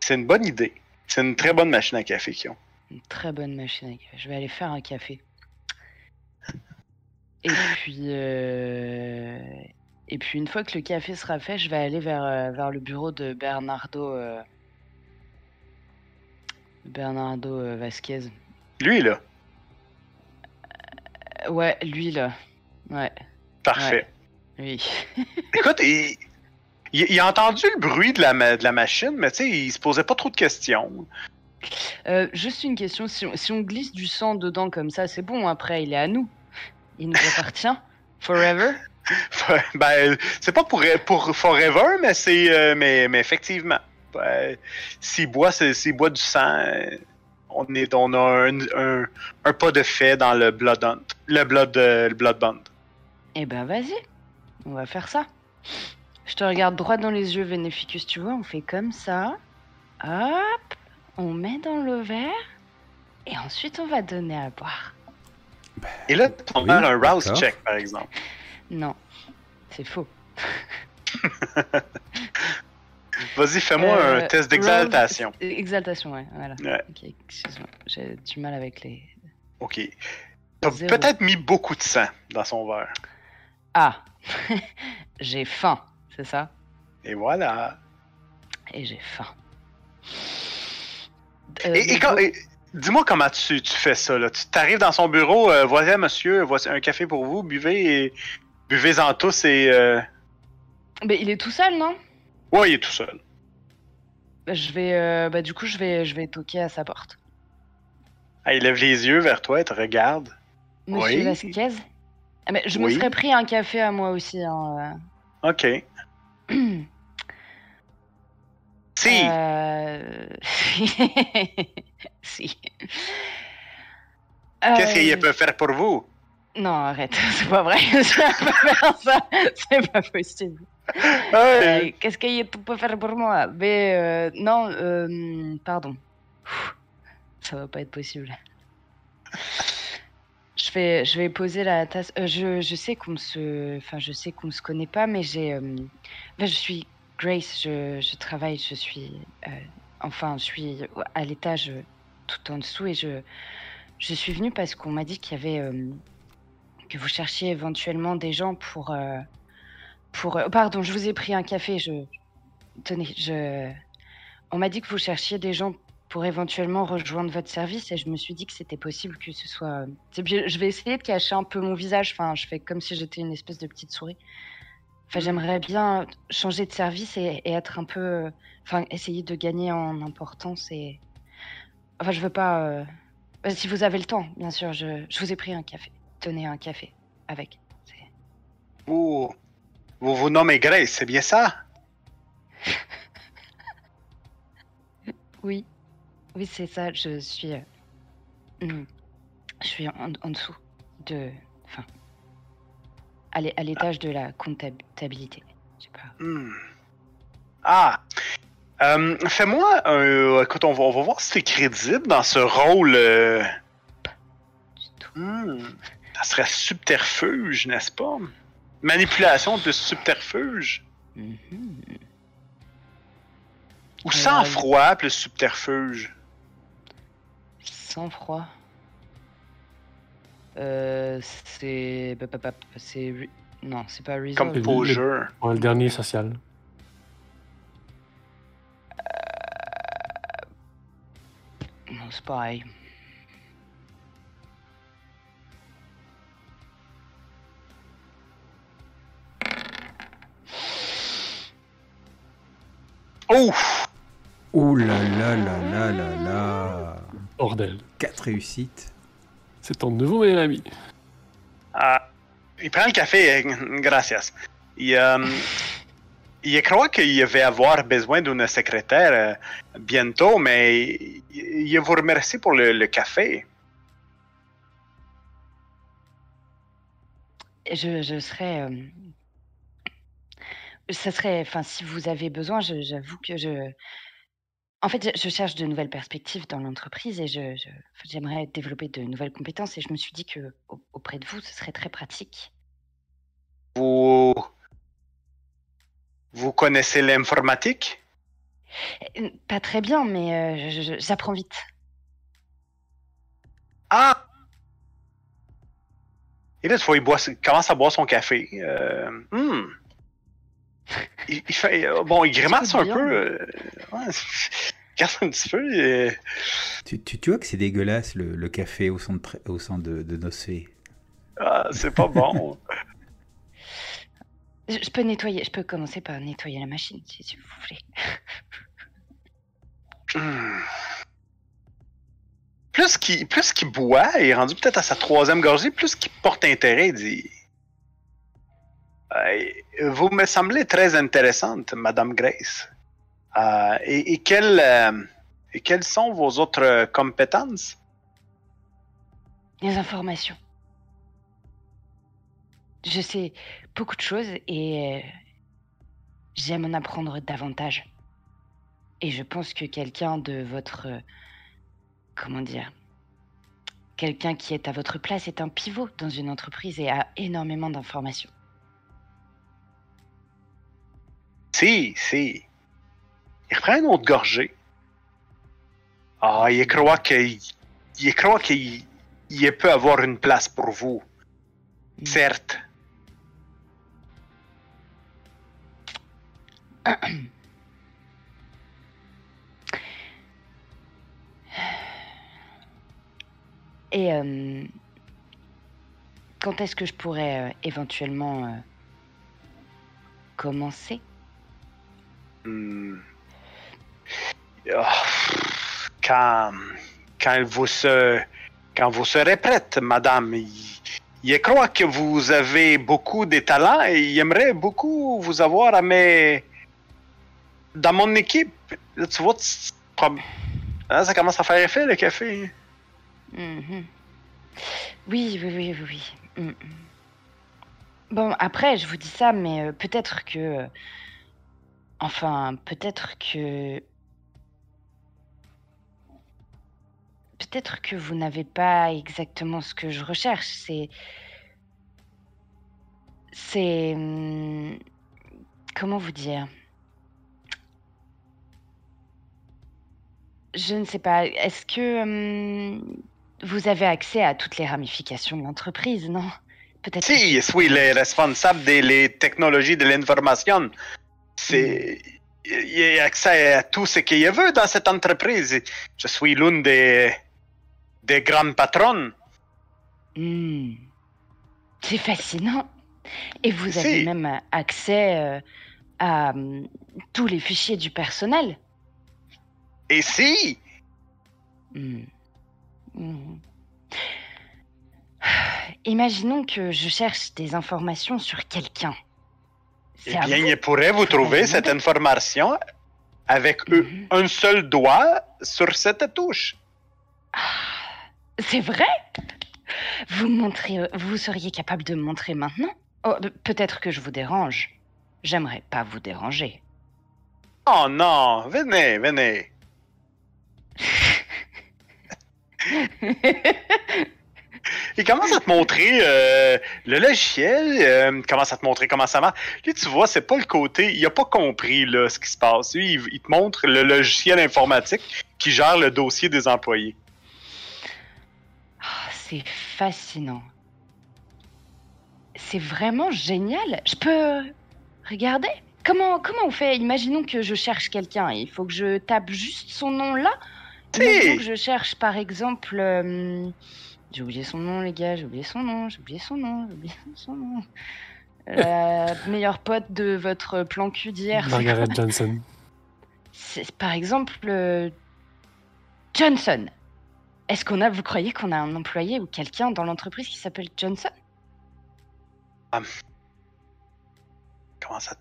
C'est une bonne idée. C'est une très bonne machine à café qu'ils ont. Une très bonne machine à café. Je vais aller faire un café. Et puis, euh, et puis une fois que le café sera fait, je vais aller vers, euh, vers le bureau de Bernardo, euh, Bernardo euh, Vasquez. Lui, là? Euh, Ouais, lui là. Ouais, Parfait. lui. Écoute, il, il- il a entendu le bruit de la, ma- de la machine, mais tu sais, il se posait pas trop de questions. Euh, juste une question, si on, si on glisse du sang dedans comme ça, c'est bon, après il est à nous. Il nous appartient. Forever. ben, c'est pas pour, pour Forever, mais c'est. euh, mais, mais effectivement. Ben, s'il boit, c'est- s'il boit du sang, on, est, on a un, un, un pas de fait dans le Blood Hunt. Le Blood, euh, le blood Bond. Eh ben vas-y, on va faire ça. Je te regarde droit dans les yeux, Veneficus, tu vois, on fait comme ça. Hop, on met dans le verre. Et ensuite on va donner à boire. Et là, on Oui, va faire un rouse check, par exemple. Non, c'est faux. Vas-y, fais-moi Euh, un test d'exaltation. Exaltation, ouais, voilà. Ouais. Ok, excuse-moi, j'ai du mal avec les... Ok. T'as peut-être mis beaucoup de sang dans son verre. Ah, j'ai faim, c'est ça? Et voilà. Et j'ai faim. Euh, Et, et donc, quand- et dis-moi comment tu, tu fais ça. Là. Tu t'arrives dans son bureau, euh, voici monsieur, voici un café pour vous, buvez et buvez-en tous et. Euh... Mais il est tout seul, non? Ouais, il est tout seul. Je vais, euh, bah du coup, je vais, je vais toquer à sa porte. Ah, il lève les yeux vers toi et te regarde. Monsieur Oui. Vasquez Ah, mais Je me serais pris un café à moi aussi. Hein, Ok. euh. Si. Euh, si. Qu'est-ce Euh, qu'il peut faire pour vous? Non, arrête, c'est pas vrai. C'est pas possible. Euh, Qu'est-ce qu'il peut faire pour moi? Mais euh, non, euh, pardon. Ça va pas être possible. Je vais, je vais poser la tasse. je, je sais qu'on se, enfin, je sais qu'on se connaît pas, mais j'ai, ben, je suis Grace. Je, je travaille. Je suis, enfin, je suis à l'étage tout en dessous et je, je suis venue parce qu'on m'a dit qu'il y avait, que vous cherchiez éventuellement des gens pour. Euh, euh, pardon, je vous ai pris un café. Je tenez, je. On m'a dit que vous cherchiez des gens pour éventuellement rejoindre votre service et je me suis dit que c'était possible que ce soit. Bien, Je vais essayer de cacher un peu mon visage. Enfin, je fais comme si j'étais une espèce de petite souris. Enfin, j'aimerais bien changer de service et, être un peu. euh, Enfin, essayer de gagner en importance et. Enfin, je veux pas. euh, euh, Si vous avez le temps, bien sûr, je, je vous ai pris un café. Tenez un café avec. C'est- Vous, vous nommez Grace, c'est bien ça? Oui, oui, c'est ça. Je suis, euh, hmm, je suis en, en dessous de, enfin, à l'é- à l'étage de la comptabilité. Je sais pas. Hmm. Ah. Euh, Fais-moi un. Écoute, on va, on va voir si t'es crédible dans ce rôle. euh, du tout. Hmm. Ça serait subterfuge, n'est-ce pas? Manipulation plus subterfuge. Mhm. Ou Euh, sang-froid plus subterfuge. Sans froid. Euh, c'est, bah, bah, bah, c'est, non, c'est pas resolve. Comme le- poseur. Ouais, le dernier social. Non, c'est pareil. Ouf! Ouh là là là là là là. Bordel. 4 réussites. C'est ton nouveau meilleur ami. Ah, il prend le café, euh, gracias. Il, euh, il croit qu'il va avoir besoin d'une secrétaire euh, bientôt, mais il, il vous remercie pour le, le café. Je, je serais. euh, Ça serait. Enfin, si vous avez besoin, je- j'avoue que je. En fait, je- je cherche de nouvelles perspectives dans l'entreprise et je, je- j'aimerais développer de nouvelles compétences. Et je me suis dit que au- auprès de vous, ce serait très pratique. Vous. Vous connaissez l'informatique? Euh, Pas très bien, mais euh, je- je- j'apprends vite. Ah! Et là, tu vois, il, boit, il commence à boire son café. Euh, hmm. Il, il fait. euh, Bon, il grimace un bien. peu. euh, ouais, il regarde un petit peu. Tu, tu, tu vois que c'est dégueulasse le, le café au centre, au centre de, de Nosé. ah, c'est pas bon. Je, je peux nettoyer. Je peux commencer par nettoyer la machine, si, si vous voulez. Plus qu'il boit, il est rendu peut-être à sa troisième gorgée, plus qu'il porte intérêt, il dit Vous me semblez très intéressante, Madame Grace. Euh, et, quelles, euh, et quelles sont vos autres compétences? Les informations. Je sais beaucoup de choses et euh, j'aime en apprendre davantage. Et je pense que quelqu'un de votre... euh, comment dire? Quelqu'un qui est à votre place est un pivot dans une entreprise et a énormément d'informations. Si, si. Il reprend une autre gorgée. Ah, il croit qu'il il croit qu'il il peut avoir une place pour vous. Certes. Et euh, quand est-ce que je pourrais euh, éventuellement euh, commencer? Hmm. Ah, Quand, quand vous se, quand vous serez prête, madame, il, il croit que vous avez beaucoup de talents et il aimerait beaucoup vous avoir à dans mon équipe. Tu vois, hein, ça commence à faire effet le café. Mhm. Oui, oui, oui, oui. Mm, mm. Bon, après, je vous dis ça, mais euh, peut-être que... Enfin, peut-être que... Peut-être que vous n'avez pas exactement ce que je recherche. C'est... C'est... Comment vous dire? Je ne sais pas. Est-ce que hum, vous avez accès à toutes les ramifications de l'entreprise, non? Peut-être. que Si, je suis le responsable des les technologies de l'information. C'est. Il a accès à tout ce qu'il veut dans cette entreprise. Je suis l'une des, des grandes patronnes. Hmm. C'est fascinant. Et vous Si. avez même accès euh, à hum, tous les fichiers du personnel. Et si, Hmm. Hmm. Imaginons que je cherche des informations sur quelqu'un. Eh bien, il pourrait vous trouver cette information avec Mhm. un seul doigt sur cette touche. C'est vrai? Vous montrez, vous seriez capable de me montrer maintenant? Oh, pe- Peut-être que je vous dérange. J'aimerais pas vous déranger. Oh non, venez, venez. Il commence à te montrer euh, le logiciel, euh, commence à te montrer comment ça marche? Lui, tu vois, c'est pas le côté, il a pas compris là, ce qui se passe. Lui, il, il te montre le logiciel informatique qui gère le dossier des employés. Ah, c'est fascinant. C'est vraiment génial. Je peux regarder? Comment comment on fait? Imaginons que je cherche quelqu'un. Il faut que je tape juste son nom là. Imaginons que je cherche par exemple. euh, J'ai oublié son nom, les gars. J'ai oublié son nom. J'ai oublié son nom. J'ai oublié son nom. La meilleure pote de votre plan cul d'hier. c'est Margaret Johnson. C'est par exemple euh, Johnson. Est-ce qu'on a, vous croyez qu'on a un employé ou quelqu'un dans l'entreprise qui s'appelle Johnson? Comment ça?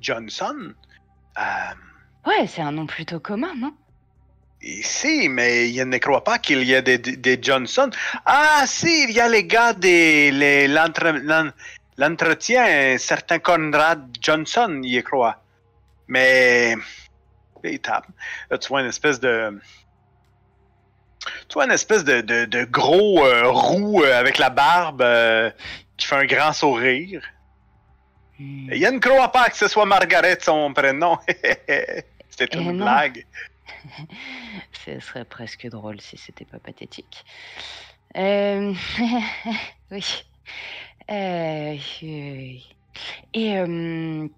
Johnson? Euh, Ouais, c'est un nom plutôt commun, non? Si, mais il ne croit pas qu'il y a des, des Johnson. Ah, si, il y a les gars de l'entretien, un certain Conrad Johnson, il y croit. Mais véritable. Là, tu vois une espèce de. Tu vois une espèce de, de, de gros euh, roux euh, avec la barbe euh, qui fait un grand sourire. Hmm. Il ne croit pas que ce soit Margaret son prénom. C'était Eh une non. blague. Ce serait presque drôle si c'était pas pathétique. Euh, oui. Euh. Et euh,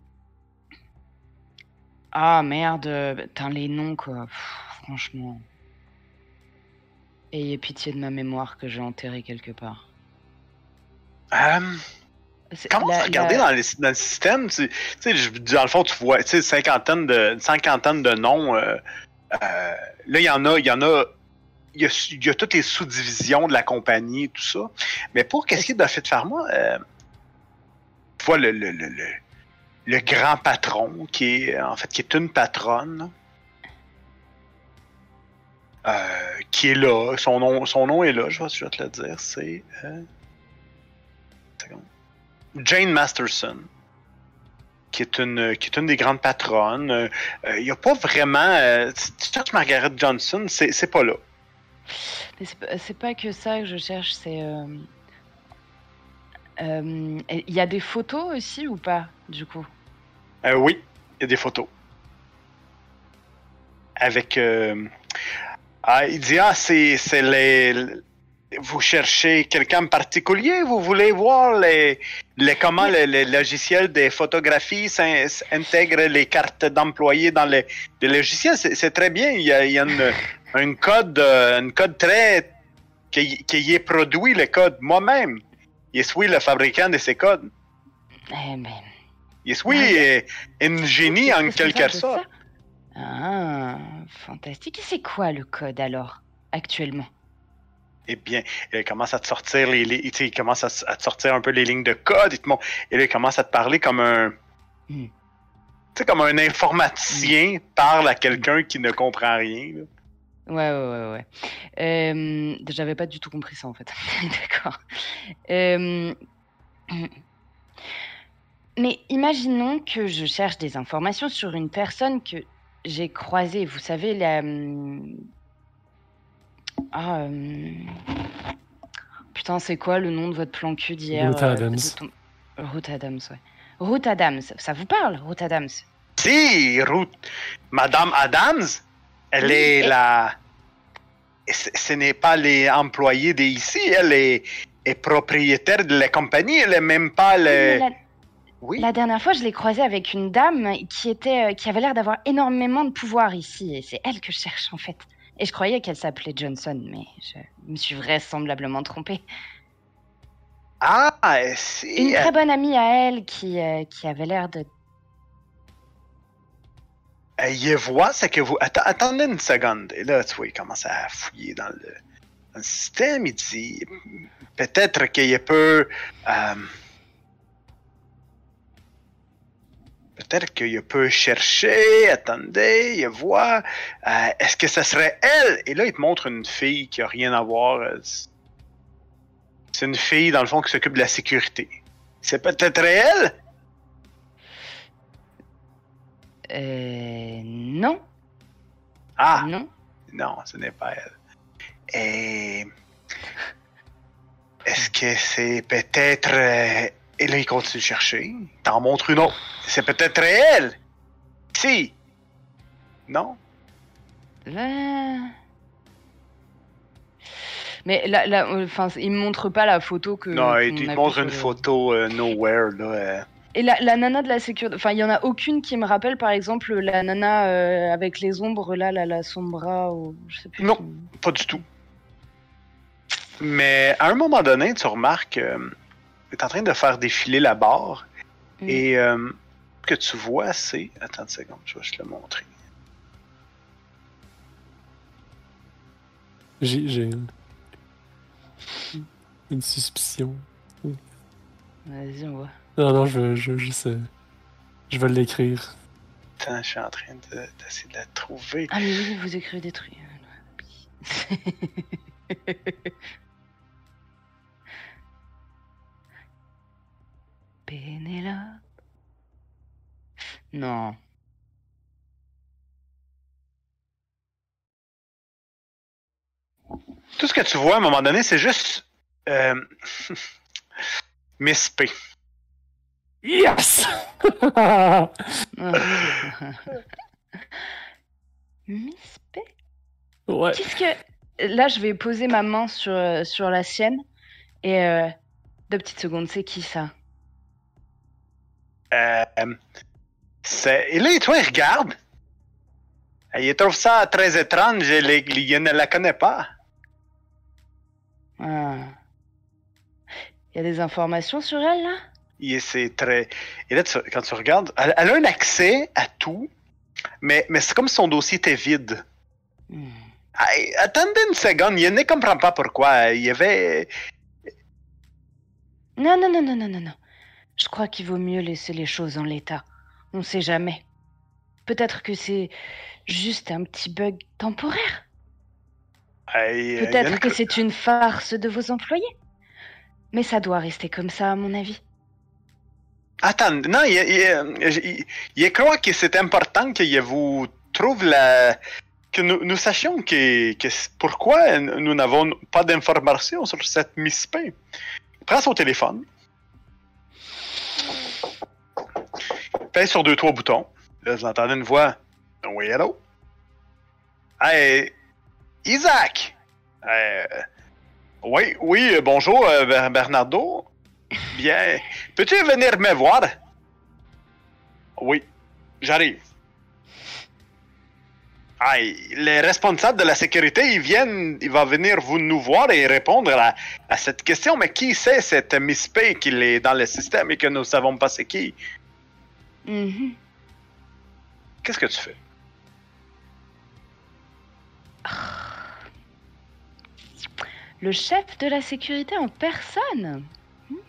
ah merde, putain les noms quoi. Pff, franchement. Ayez pitié de ma mémoire que j'ai enterrée quelque part. Euh, C'est- Comment la- regarder la- dans, le, dans le système, tu tu sais, je- dans le fond, tu vois, tu sais, cinquantaine de, une cinquantaine de noms. euh, euh, là, il y en a, il y en a, il y a, toutes les sous-divisions de la compagnie et tout ça. Mais pour qu'est-ce qui est de Fit Pharma, euh, tu vois le, le, le, le, grand patron qui est, en fait, qui est une patronne. euh, qui est là, son nom, son nom est là, je vais, je vais te le dire, c'est euh. Jane Masterson, qui est une, qui est une des grandes patronnes. Euh, Il n'y a pas vraiment. euh, tu cherches Margaret Johnson, c'est c'est pas là. Mais c'est pas- c'est pas que ça que je cherche, c'est. euh, euh, Il y a des photos aussi ou pas, du coup? Oui, il y a des photos. Avec. ah, il dit Ah, c'est les. Vous cherchez quelqu'un en particulier? Vous voulez voir les, les comment le, le logiciel des photographies s'in- intègre les cartes d'employés dans les, les logiciels? C'est très bien. Il y a, il y a une, code, euh, un code très. qui, qui est produit, le code, moi-même. Je suis le fabricant de ces codes. Eh ben. Je suis Ouais. euh, un génie en quelque sorte. Ah, fantastique. Et c'est quoi le code alors, actuellement? Eh bien, il commence à te sortir les, les- il commence à, te sortir un peu les lignes de code. Et, là, il commence à te parler comme un, Hmm. tu sais, comme un informaticien parle à quelqu'un qui ne comprend rien. là. Ouais, ouais, ouais, ouais. Euh, J'avais pas du tout compris ça en fait. D'accord. Euh, Mais imaginons que je cherche des informations sur une personne que j'ai croisée. Vous savez, la. Ah. hum, Putain, c'est quoi le nom de votre plan cul d'hier Ruth euh, Adams. ton- Ruth Adams, ouais. Ruth Adams, ça vous parle, Ruth Adams? Si, Ruth, Madame Adams, elle Oui, est et- la. Ce, n'est pas les employés d'ici, elle est, est propriétaire de la compagnie, elle n'est même pas le. la- Oui. La dernière fois, je l'ai croisée avec une dame qui était, euh, qui avait l'air d'avoir énormément de pouvoir ici, et c'est elle que je cherche en fait. Et je croyais qu'elle s'appelait Johnson, mais je me suis vraisemblablement trompée. Ah, si. Une très bonne amie à elle qui, euh, qui avait l'air de. Il voit, c'est que vous. Attendez une seconde. Et là, tu vois, il commence à fouiller dans le, dans le système. Il dit peut-être qu'il peut. euh, peut-être qu'il peut chercher. Attendez, il voit. euh, Est-ce que ce serait elle? Et là, il te montre une fille qui a rien à voir. euh, C'est une fille, dans le fond, qui s'occupe de la sécurité. C'est peut-être elle? Euh. Non, Ah non. Non, ce n'est pas elle. Et. Est-ce que c'est peut-être. Euh, Et là, il continue de chercher. T'en montre une autre. C'est peut-être elle. Si. Non? Euh. Mais là, là, euh, enfin, il me montre pas la photo que. non, il te montre une le- photo euh, nowhere, là. euh. Et la, la nana de la sécurité, enfin, il y en a aucune qui me rappelle, par exemple, la nana euh, avec les ombres, là, la, la sombra, ou je sais plus. Non. qui- Pas du tout. Mais à un moment donné, tu remarques. Euh, tu es en train de faire défiler la barre. Mm. Et. euh, ce que tu vois, c'est. Attends une seconde, je vais juste le montrer. J'ai j'ai une... une suspicion. Vas-y, on voit. Non, non, je veux, je veux juste. euh, je vais l'écrire. Attends, je suis en train de- d'essayer de, la trouver. Ah, mais oui, vous écrivez des trucs. Pénélope. Non. Tout ce que tu vois à un moment donné, c'est juste. Euh, Miss P. Yes! Miss P? ouais. Qu'est-ce que. Là, je vais poser ma main sur, sur la sienne. Et. euh, Deux petites secondes, c'est qui ça? Et là, toi, il regarde. Il trouve ça très étrange. Il, il ne la connaît pas. Ah. Il y a des informations sur elle, là? Et c'est très. Et là, tu- quand tu regardes, elle, elle a un accès à tout, mais, mais c'est comme si son dossier était vide. Hmm. Attendez une seconde, il ne comprend pas pourquoi. Il y avait. Non, non, non, non, non, non, non. Je crois qu'il vaut mieux laisser les choses en l'état. On sait jamais. Peut-être que c'est juste un petit bug temporaire. Peut-être une- que c'est une farce de vos employés. Mais ça doit rester comme ça, à mon avis. Attends, non, il croit que c'est important que vous trouve la. que nous, nous sachions que, que c- pourquoi nous n'avons pas d'informations sur cette Miss P. Il prend son téléphone. Sur deux, trois boutons. Là, entendez une voix. Oui, hello? Hey, Isaac! Euh, oui, oui, euh, bonjour, euh, Ber- Bernardo. Bien. Peux-tu venir me voir? Oui, j'arrive. Ah, les responsables de la sécurité, ils viennent, il va venir vous nous voir et répondre à, à cette question. Mais qui c'est cette Miss P qui est dans le système et que nous savons pas c'est qui? Mhm. Qu'est-ce que tu fais? Le chef de la sécurité en personne.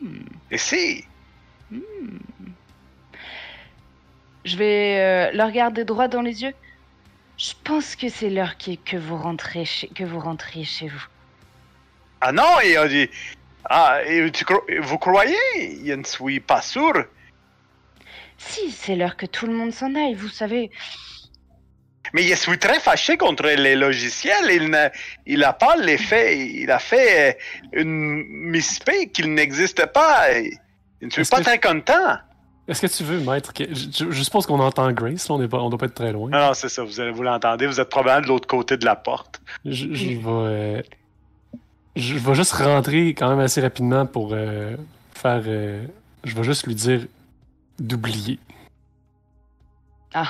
Hmm. Et si? Je vais euh, le regarder droit dans les yeux. Je pense que c'est l'heure qui- que vous rentrez chez, que vous rentriez chez vous. Ah non, il a dit. Ah, et tu cro- vous croyez? Je ne suis pas sûr. Si, c'est l'heure que tout le monde s'en aille, vous savez. Mais je suis très fâché contre les logiciels. Il n'a il a pas l'effet. Il a fait euh, une Miss P qu'il n'existe pas. Et Je ne suis Est-ce pas que- très content. Est-ce que tu veux, maître, que... je, je- je suppose qu'on entend Grace, là, on, on doit pas être très loin. Non, non, c'est ça. Vous, allez- vous l'entendez. Vous êtes probablement de l'autre côté de la porte. Je, je vais. euh, je vais juste rentrer quand même assez rapidement pour euh, faire. euh, je vais juste lui dire d'oublier. Ah,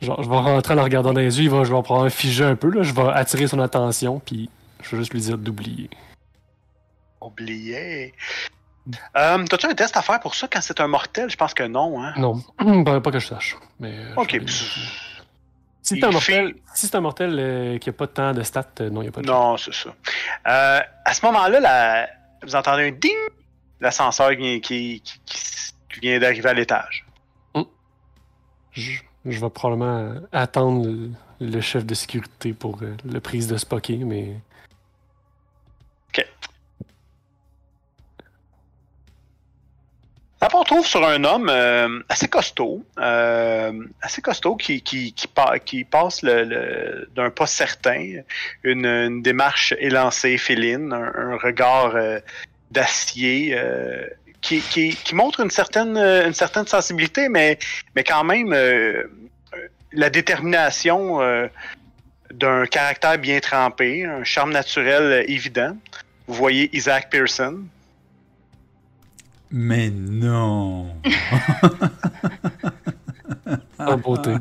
Genre, je vais rentrer en le regardant dans les yeux, il va, je vais prendre un figé un peu, là, je vais attirer son attention, puis je vais juste lui dire d'oublier. Oublié. Euh, T'as-tu un test à faire pour ça quand c'est un mortel? Je pense que non, hein? Non, pas, pas que je sache. Mais, euh, Ok. vais- Si c'est un fait- mortel, si c'est un mortel euh, qui a pas tant de stats, euh, non, il n'y a pas de Non, c'est ça. Euh, à ce moment-là, la- vous entendez un ding! L'ascenseur qui, qui, qui- qui- qui vient d'arriver à l'étage. Je, je vais probablement attendre le, le chef de sécurité pour euh, le prise de Spocky, mais. Là, on trouve sur un homme euh, assez costaud, euh, assez costaud qui, qui, qui, pa- qui passe le, le- d'un pas certain, une, une démarche élancée, féline, un, un regard euh, d'acier, qui, qui, qui montre une certaine, euh, une certaine sensibilité, mais, mais quand même euh, la détermination euh, d'un caractère bien trempé, un charme naturel évident. Vous voyez Isaac Pearson. Mais non. En beauté.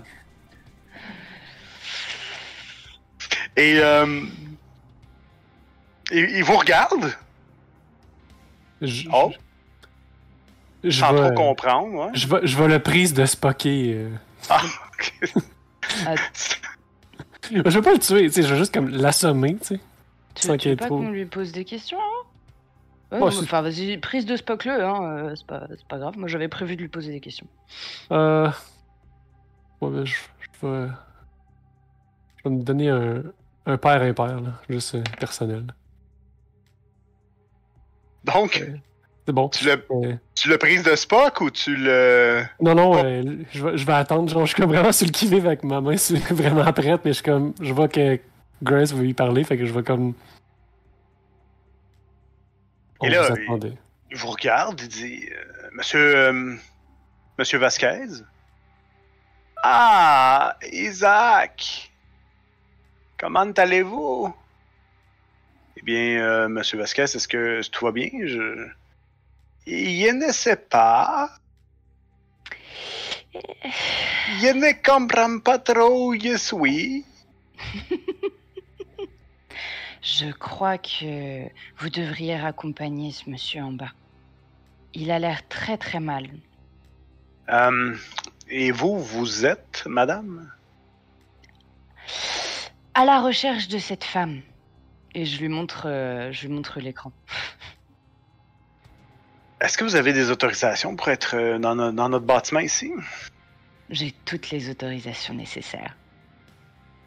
Et euh, il, il vous regarde? Je, Oh. Je, sans vais, trop comprendre. ouais. je, vais, je vais le prise de Spocky. euh. Ah, Je vais pas le tuer, tu sais, je vais juste comme l'assommer, tu sais. tu, Sans veux pas qu'on lui pose des questions hein? Ouais, Oh, non, c'est- enfin, vas-y, prise de Spock-le, hein, euh, c'est pas, c'est pas grave. Moi, j'avais prévu de lui poser des questions. Euh... Ouais, ben, je, je vais... Je vais me donner un, un père impair, là, juste euh, personnel. Donc, C'est bon. tu l'as Euh, prise de Spock ou tu le. Non, non, euh, je, vais, je vais attendre. Genre, je suis comme vraiment sur le qui-vive avec ma main, c'est vraiment prête, mais je suis comme. Je vois que Grace veut y parler, fait que je vais comme. On Et là, vous il- vous regarde, il dit euh, Monsieur. euh, Monsieur Vasquez? Ah, Isaac Comment allez-vous? Eh bien, euh, Monsieur Vasquez, est-ce que tout va bien? Je. Je ne sais pas. Je ne comprends pas trop où je suis. Je crois que vous devriez raccompagner ce monsieur en bas. Il a l'air très très mal. Euh, et vous, vous êtes, madame? À la recherche de cette femme. Et je lui montre, euh, je lui montre l'écran. Est-ce que vous avez des autorisations pour être euh, dans, no- dans notre bâtiment ici? J'ai toutes les autorisations nécessaires.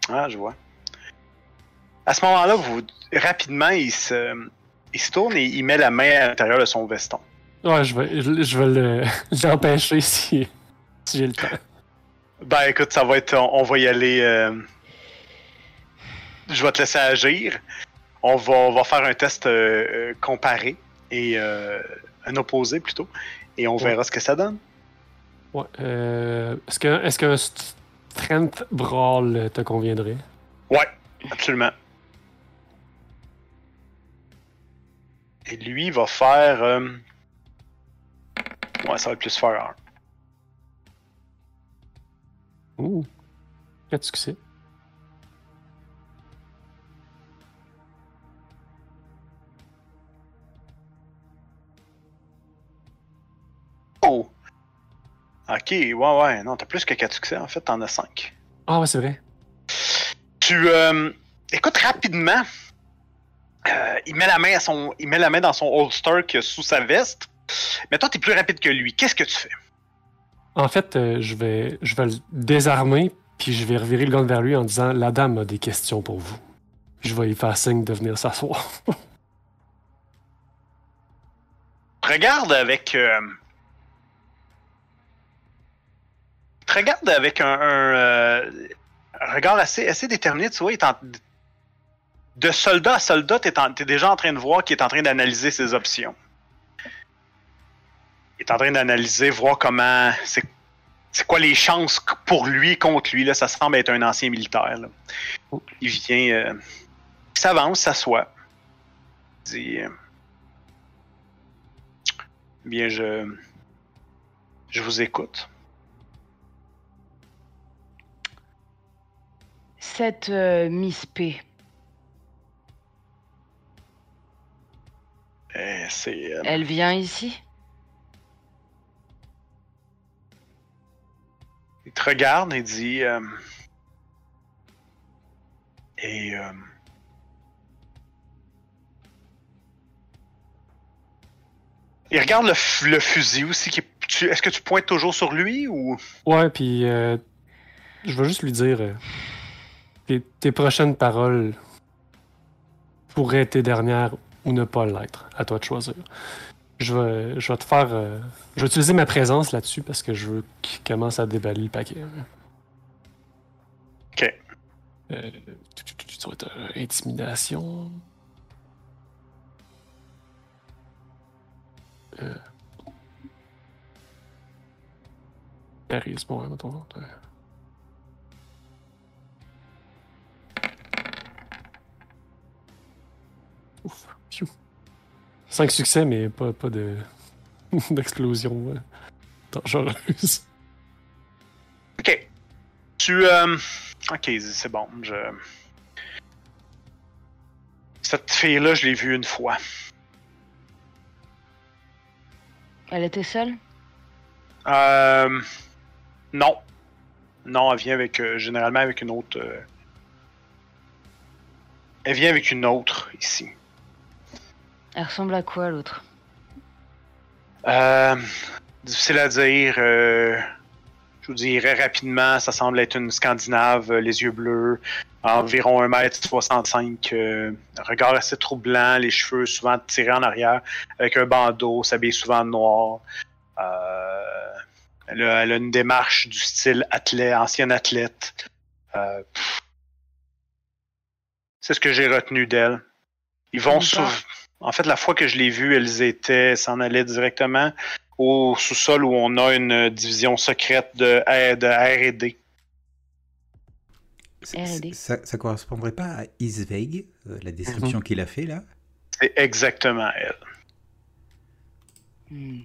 Ah, je vois. À ce moment-là, vous rapidement, il se, il se tourne et il met la main à l'intérieur de son veston. Ouais, je vais, je, je vais le- l'empêcher si, si j'ai le temps. Ben, écoute, ça va être, on, on va y aller. euh, je vais te laisser agir. On va, on va faire un test euh, comparé et euh, un opposé plutôt, et on Ouais. verra ce que ça donne. Ouais. Euh, est-ce qu'un est strength brawl te conviendrait? Ouais, absolument. Et lui va faire. euh, Ouais, ça va être plus faire. Ouh. Quatre succès. Ok, ouais, ouais, non, t'as plus que 4 succès, en fait, t'en as 5. Ah ouais, c'est vrai. Tu. euh, écoute, rapidement, euh, il, met la main à son, il met la main dans son holster qui est sous sa veste. Mais toi, t'es plus rapide que lui. Qu'est-ce que tu fais? En fait, euh, je vais, je vais le désarmer, puis je vais revirer le gun vers lui en disant La dame a des questions pour vous. Je vais lui faire signe de venir s'asseoir. Regarde avec. euh, regarde avec euh, un regard assez, assez déterminé. Tu vois, il est en- de soldat à soldat, tu es, déjà en train de voir qu'il est en train d'analyser ses options. Il est en train d'analyser, voir comment. C'est quoi les chances pour lui contre lui. Là, ça semble être un ancien militaire. Il vient. euh, il s'avance, s'assoit. Il dit. euh, Bien, je. Je vous écoute. Cette euh, Miss P, Euh, c'est. euh, elle vient ici? Il te regarde et dit. euh, et. euh, il regarde le, fu- le fusil aussi. qui est- tu- Est-ce que tu pointes toujours sur lui ou? ouais, puis euh, je vais juste lui dire euh, tes, prochaines paroles pourraient être tes dernières ou ne pas l'être. À toi de choisir. Je vais, je vais te faire. euh, je vais utiliser ma présence là-dessus parce que je veux qu'il commence à déballer le paquet. Ok. Euh, tu- tu- tu- ça va être euh, intimidation. Euh. Charisme, ouais, mettons. Ouf. Pfiou. Cinq succès, mais pas, pas de d'explosion dangereuse. Ok. Tu. euh, Ok, c'est bon. Je. Cette fille-là, je l'ai vue une fois. Elle était seule? Euh, non. Non, elle vient avec. euh, généralement avec une autre. euh, Elle vient avec une autre ici. Elle ressemble à quoi l'autre? Euh, difficile à dire. euh, je vous dirais rapidement, ça semble être une Scandinave, euh, les yeux bleus, environ 1m65, euh, regard assez troublant, les cheveux souvent tirés en arrière, avec un bandeau, s'habille souvent en noir. Elle, a, elle a une démarche du style athlète, ancien athlète. C'est ce que j'ai retenu d'elle. Ils vont souvent. En fait, la fois que je l'ai vue, elles étaient, s'en allaient directement au sous-sol où on a une division secrète de, R&D. Ça, ça correspondrait pas à Isveig, euh, la description qu'il a fait là? C'est exactement elle. Hmm.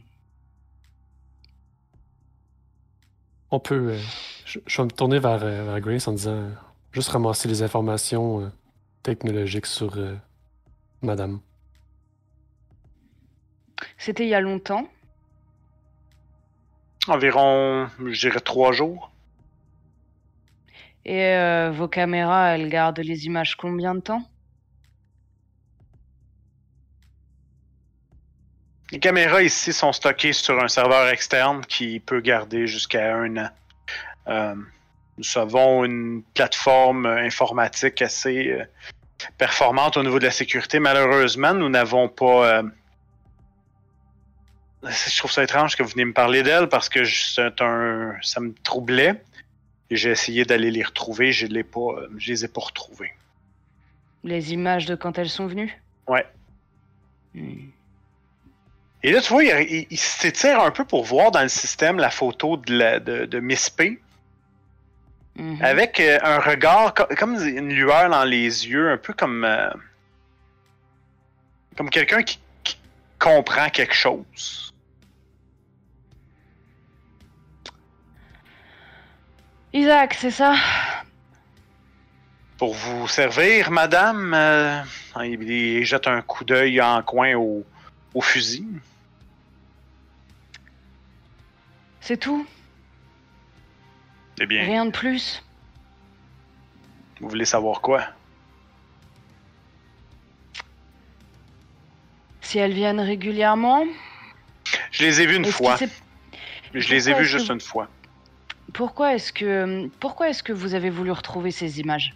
On peut. euh, je, je vais me tourner vers, euh, vers Grace en disant euh, juste ramasser les informations euh, technologiques sur euh, Madame. C'était il y a longtemps. Environ, je dirais, trois jours. Et euh, vos caméras, elles gardent les images combien de temps? Les caméras ici sont stockées sur un serveur externe qui peut garder jusqu'à un an. Euh, nous avons une plateforme informatique assez euh, performante au niveau de la sécurité. Malheureusement, nous n'avons pas. euh, Je trouve ça étrange que vous venez me parler d'elle parce que c'est un, ça me troublait. J'ai essayé d'aller les retrouver. Je les pas, euh, je les ai pas retrouvés. Les images de quand elles sont venues? Ouais. Hmm. Et là, tu vois, il, il- il s'étire un peu pour voir dans le système la photo de, la- de, de Miss P. Mhm. Avec euh, un regard, co- comme une lueur dans les yeux, un peu comme. euh, comme quelqu'un qui, qui comprend quelque chose. Isaac, c'est ça? Pour vous servir, madame, euh, il, il jette un coup d'œil en coin au, au fusil. C'est tout? Eh bien, Rien de plus? Vous voulez savoir quoi? Si elles viennent régulièrement? Je les ai vus une fois. Je les ai que juste vous- une fois. Pourquoi est-ce que pourquoi est-ce que vous avez voulu retrouver ces images?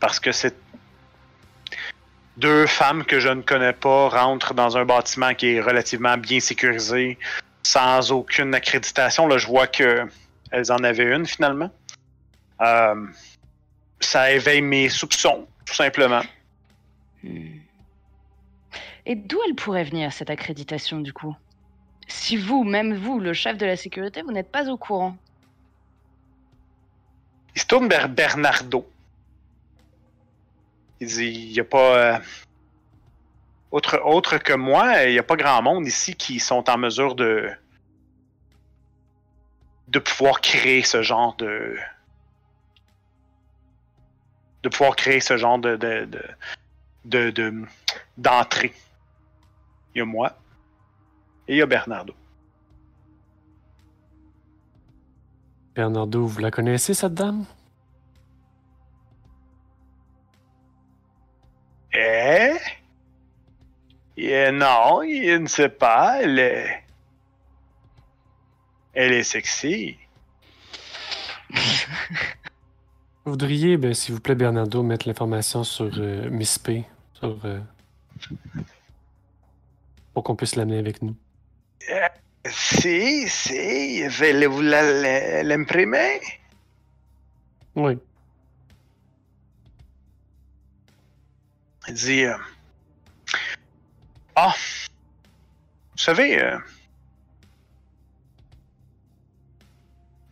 Parce que c'est deux femmes que je ne connais pas rentrent dans un bâtiment qui est relativement bien sécurisé, sans aucune accréditation. Là, je vois que elles en avaient une finalement. Euh, ça éveille mes soupçons, tout simplement. Hmm. Et d'où elle pourrait venir cette accréditation du coup? Si vous, même vous, le chef de la sécurité, vous n'êtes pas au courant. Il se tourne vers Bernardo. Il dit il n'y a pas. euh, autre, autre que moi, il n'y a pas grand monde ici qui sont en mesure de. de pouvoir créer ce genre de. de pouvoir créer ce genre de. de, de, de- de- d'entrée. Il y a moi. Et il y a Bernardo. Bernardo, vous la connaissez, cette dame? Eh? Eh, non, il ne sait pas. Elle est. Elle est sexy. Vous voudriez, ben, s'il vous plaît, Bernardo, mettre l'information sur euh, Miss P, sur, euh, pour qu'on puisse l'amener avec nous. Si, si, voulez-vous la- la- l'imprimer? Oui. Il dit. euh, Ah! Vous savez. euh,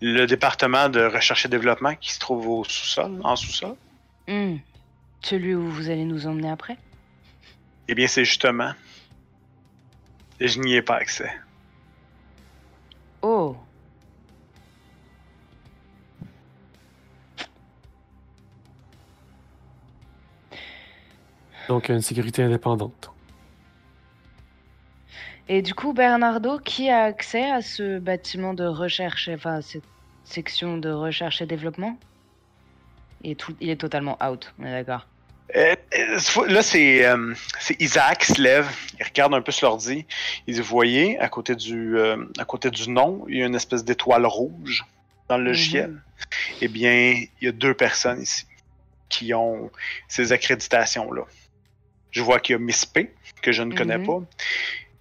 le département de recherche et développement qui se trouve au sous-sol, en sous-sol? Hmm. Celui où vous allez nous emmener après? Eh bien, c'est justement. Je n'y ai pas accès. Oh Donc, une sécurité indépendante. Et du coup, Bernardo, qui a accès à ce bâtiment de recherche, enfin cette section de recherche et développement? Il est, tout- il est totalement out, on est d'accord. Euh, là, c'est euh, c'est Isaac qui se lève, il regarde un peu sur l'ordi. Il dit Vous voyez, à côté, du, euh, à côté du nom, il y a une espèce d'étoile rouge dans le logiciel. Eh bien, il y a deux personnes ici qui ont ces accréditations-là. Je vois qu'il y a Miss P, que je ne connais Mhm. pas.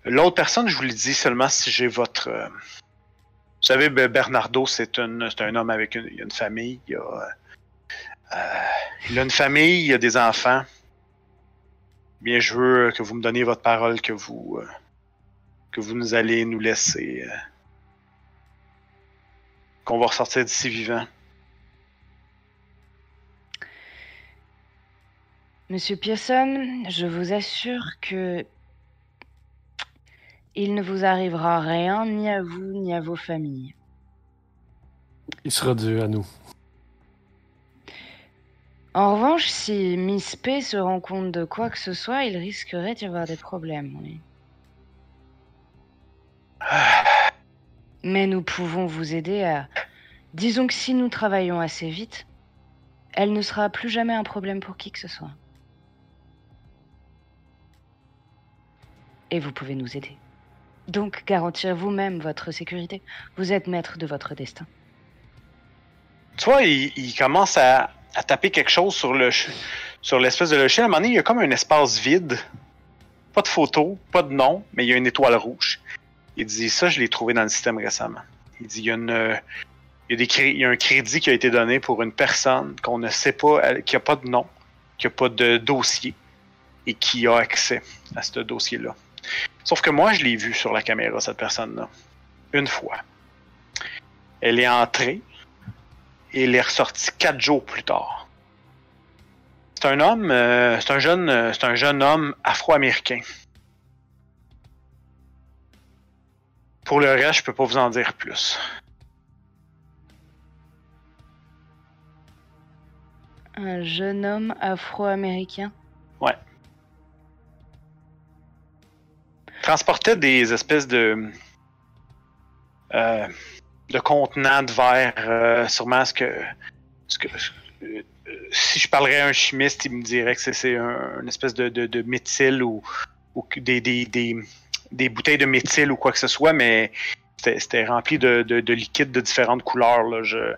L'autre personne, je vous le dis seulement si j'ai votre. Vous savez, Be- Bernardo, c'est un, c'est un homme avec une, il a une famille. Il a, il a une famille, il a des enfants. Bien, je veux que vous me donniez votre parole que vous, euh, que vous nous allez nous laisser. euh, qu'on va ressortir d'ici vivant. Monsieur Pearson, je vous assure que il ne vous arrivera rien ni à vous ni à vos familles. Il sera dû à nous. En revanche, si Miss P se rend compte de quoi que ce soit, il risquerait d'y avoir des problèmes. oui. Mais nous pouvons vous aider à... Disons que si nous travaillons assez vite, elle ne sera plus jamais un problème pour qui que ce soit. Et vous pouvez nous aider. Donc garantir vous-même votre sécurité. Vous êtes maître de votre destin. Tu vois, il, il commence à, à taper quelque chose sur le sur l'espèce de logiciel. À un moment donné, il y a comme un espace vide. Pas de photo, pas de nom, mais il y a une étoile rouge. Il dit ça, je l'ai trouvé dans le système récemment. Il dit il y a il y a, il y a un crédit qui a été donné pour une personne qu'on ne sait pas, qui a pas de nom, qui a pas de dossier et qui a accès à ce dossier-là. Sauf que moi, je l'ai vu sur la caméra, cette personne-là. Une fois. Elle est entrée et elle est ressortie quatre jours plus tard. C'est un homme, euh, c'est un jeune, euh, c'est un jeune homme afro-américain. Pour le reste, je peux pas vous en dire plus. Un jeune homme afro-américain? Transportait des espèces de euh, de contenants de verre, euh, sûrement ce que, euh, si je parlerais à un chimiste, il me dirait que c'est- c'est un, une espèce de, de, méthyle ou, des, bouteilles de méthyle ou quoi que ce soit, mais c'était rempli de, de, de différentes couleurs. Je,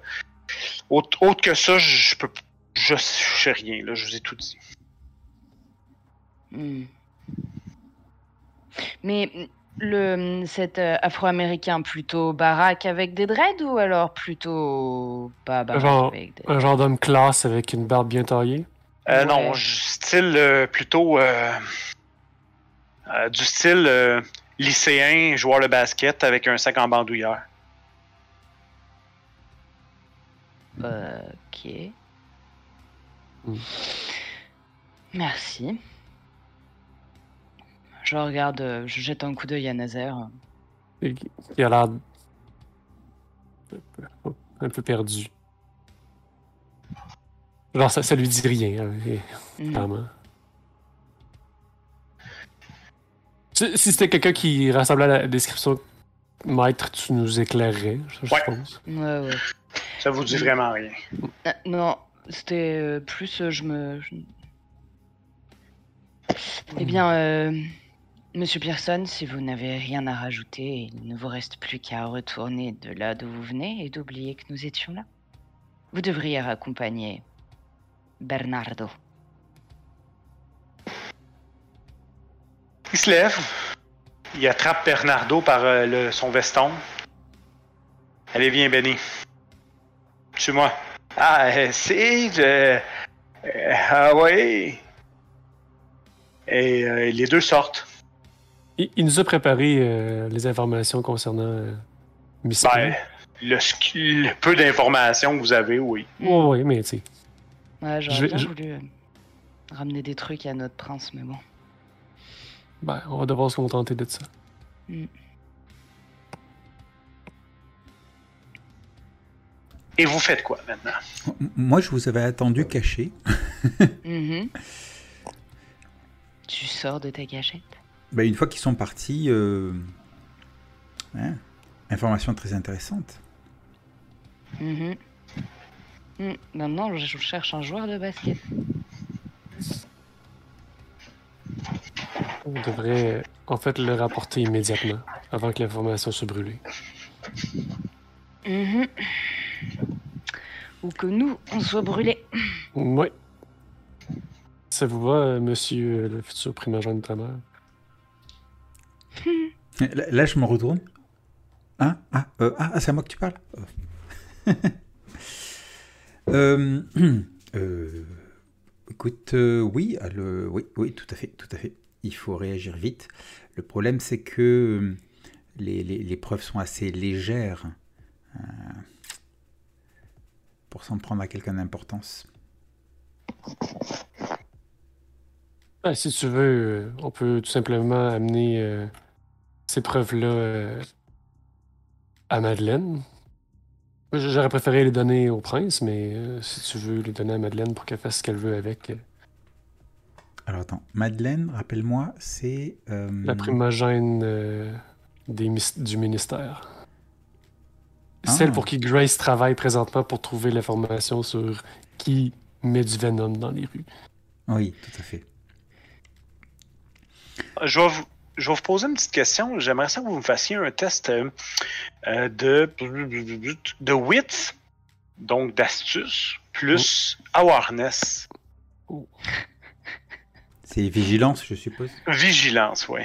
autre, que ça, je, je peux je sais rien, je vous ai tout dit. Hmm. Mais le cet euh, Afro-américain plutôt baraque avec des dreads ou alors plutôt pas baraque Genre- avec des Un genre d'homme classe avec une barbe bien taillée? Euh, Ouais. Non, style euh, plutôt euh, euh, du style euh, lycéen, joueur de basket avec un sac en bandoulière. Ok. Hmm. Merci. Je regarde, euh, je jette un coup d'œil à Nazaire. Qui a l'air un peu perdu. Genre, ça, ça lui dit rien, hein, et- clairement. Si, si c'était quelqu'un qui ressemblait à la description maître, tu nous éclairerais, je, Ouais. pense. Ouais, ouais. Ça vous dit vraiment rien. Euh, non, c'était euh, plus euh, je me. je- Eh bien, euh, Monsieur Pearson, si vous n'avez rien à rajouter, il ne vous reste plus qu'à retourner de là d'où vous venez et d'oublier que nous étions là. Vous devriez accompagner Bernardo. Il se lève, il attrape Bernardo par euh, le- son veston. Allez, viens, Benny. Suis-moi. Ah, euh, c'est. euh, ah, ouais. Et euh, les deux sortent. Il, il nous a préparé euh, les informations concernant euh, Miss Ben, le, peu d'informations que vous avez, oui. Ouais, mais tu sais. Ouais, j'aurais bien je- voulu euh, ramener des trucs à notre prince, mais bon. Ben, on va devoir se contenter de ça. Et vous faites quoi maintenant? Moi, je vous avais attendu caché. Mhm. Tu sors de ta cachette Ben, une fois qu'ils sont partis, euh, hein, information très intéressante. Mhm. Mm, Maintenant, je cherche un joueur de basket. On devrait en fait le rapporter immédiatement, avant que l'information soit brûlée. Mhm. Ou que nous, on soit brûlés. Oui. Ça vous va, euh, monsieur le futur primogène de ta mère? Là, je me retourne. Hein? Ah, euh, ah, c'est à moi que tu parles? Euh, euh, Écoute, oui, ah, oui, oui, tout à fait, tout à fait. Il faut réagir vite. Le problème, c'est que les, preuves sont assez légères pour s'en prendre à quelqu'un d'importance. Ben, si tu veux, euh, on peut tout simplement amener euh, ces preuves-là euh, à Madeleine. J'aurais préféré les donner au prince, mais euh, si tu veux les donner à Madeleine pour qu'elle fasse ce qu'elle veut avec, Alors attends, Madeleine, rappelle-moi, c'est... la primogène des du ministère. Ah. Celle pour qui Grace travaille présentement pour trouver l'information sur qui met du venom dans les rues. Oui, tout à fait. Je vais vous, je vais vous poser une petite question. J'aimerais ça que vous me fassiez un test euh, euh, de, de wit, donc d'astuce, plus awareness. C'est vigilance, je suppose. Vigilance, oui.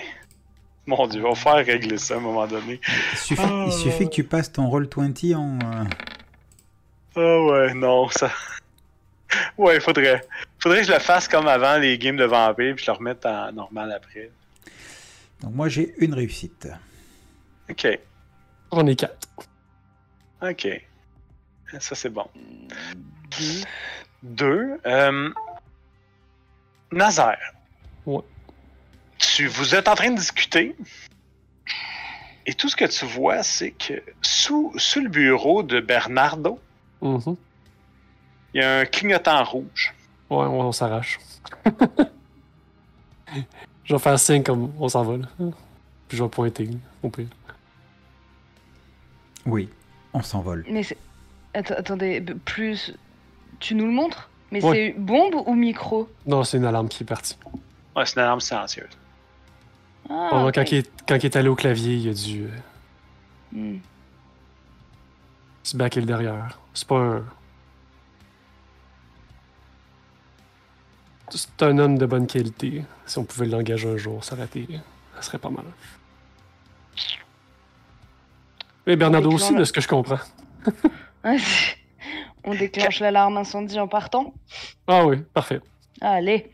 Mon Dieu, on va faire régler ça à un moment donné. Il suffit, Ah. il suffit que tu passes ton roll 20 en... euh, Ah ouais, non, ça. Ouais, faudrait. Faudrait que je le fasse comme avant les games de vampires, puis je le remette en normal après. Donc moi j'ai une réussite. Ok, On est quatre. ok. Ça, c'est bon. Deux. Euh... Nazaire. Ouais. Tu, vous êtes en train de discuter. Et tout ce que tu vois, c'est que sous, sous le bureau de Bernardo, Mhm. il y a un clignotant rouge. Ouais, on, on s'arrache. je vais faire signe comme on s'en va. Là. Puis je vais pointer, au pire. Oui, on s'envole. Mais c'est. Atte- attendez, plus. Tu nous le montres? Mais Ouais. c'est bombe ou micro? Non, c'est une alarme qui est partie. Ouais, c'est une alarme silencieuse. Ah, quand, il est, quand il est allé au clavier, il a dû euh, Hmm. se baquer le derrière. C'est pas un. C'est un homme de bonne qualité. Si on pouvait l'engager un jour, ça aurait été. Ça serait pas mal. Et Bernardo aussi, de ce que je comprends. On déclenche l'alarme incendie en partant Ah oui, parfait. Allez.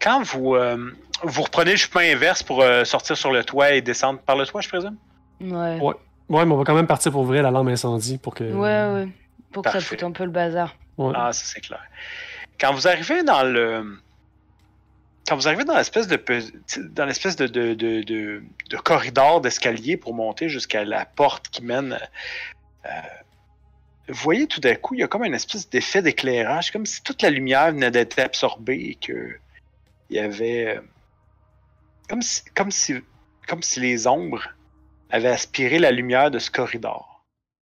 Quand vous, euh, vous reprenez le chemin inverse pour euh, sortir sur le toit et descendre par le toit, je présume? Ouais. Ouais. Ouais, mais on va quand même partir pour ouvrir l'alarme incendie pour que. Ouais, ouais. Pour que ça foute un peu le bazar. Ouais. Ah, ça c'est clair. Quand vous arrivez dans le. Quand vous arrivez dans l'espèce de dans l'espèce de, de, de, de- corridor d'escalier pour monter jusqu'à la porte qui mène. euh, vous voyez tout d'un coup, il y a comme une espèce d'effet d'éclairage, comme si toute la lumière venait d'être absorbée et que il y avait. Comme si, comme si, comme si les ombres avaient aspiré la lumière de ce corridor.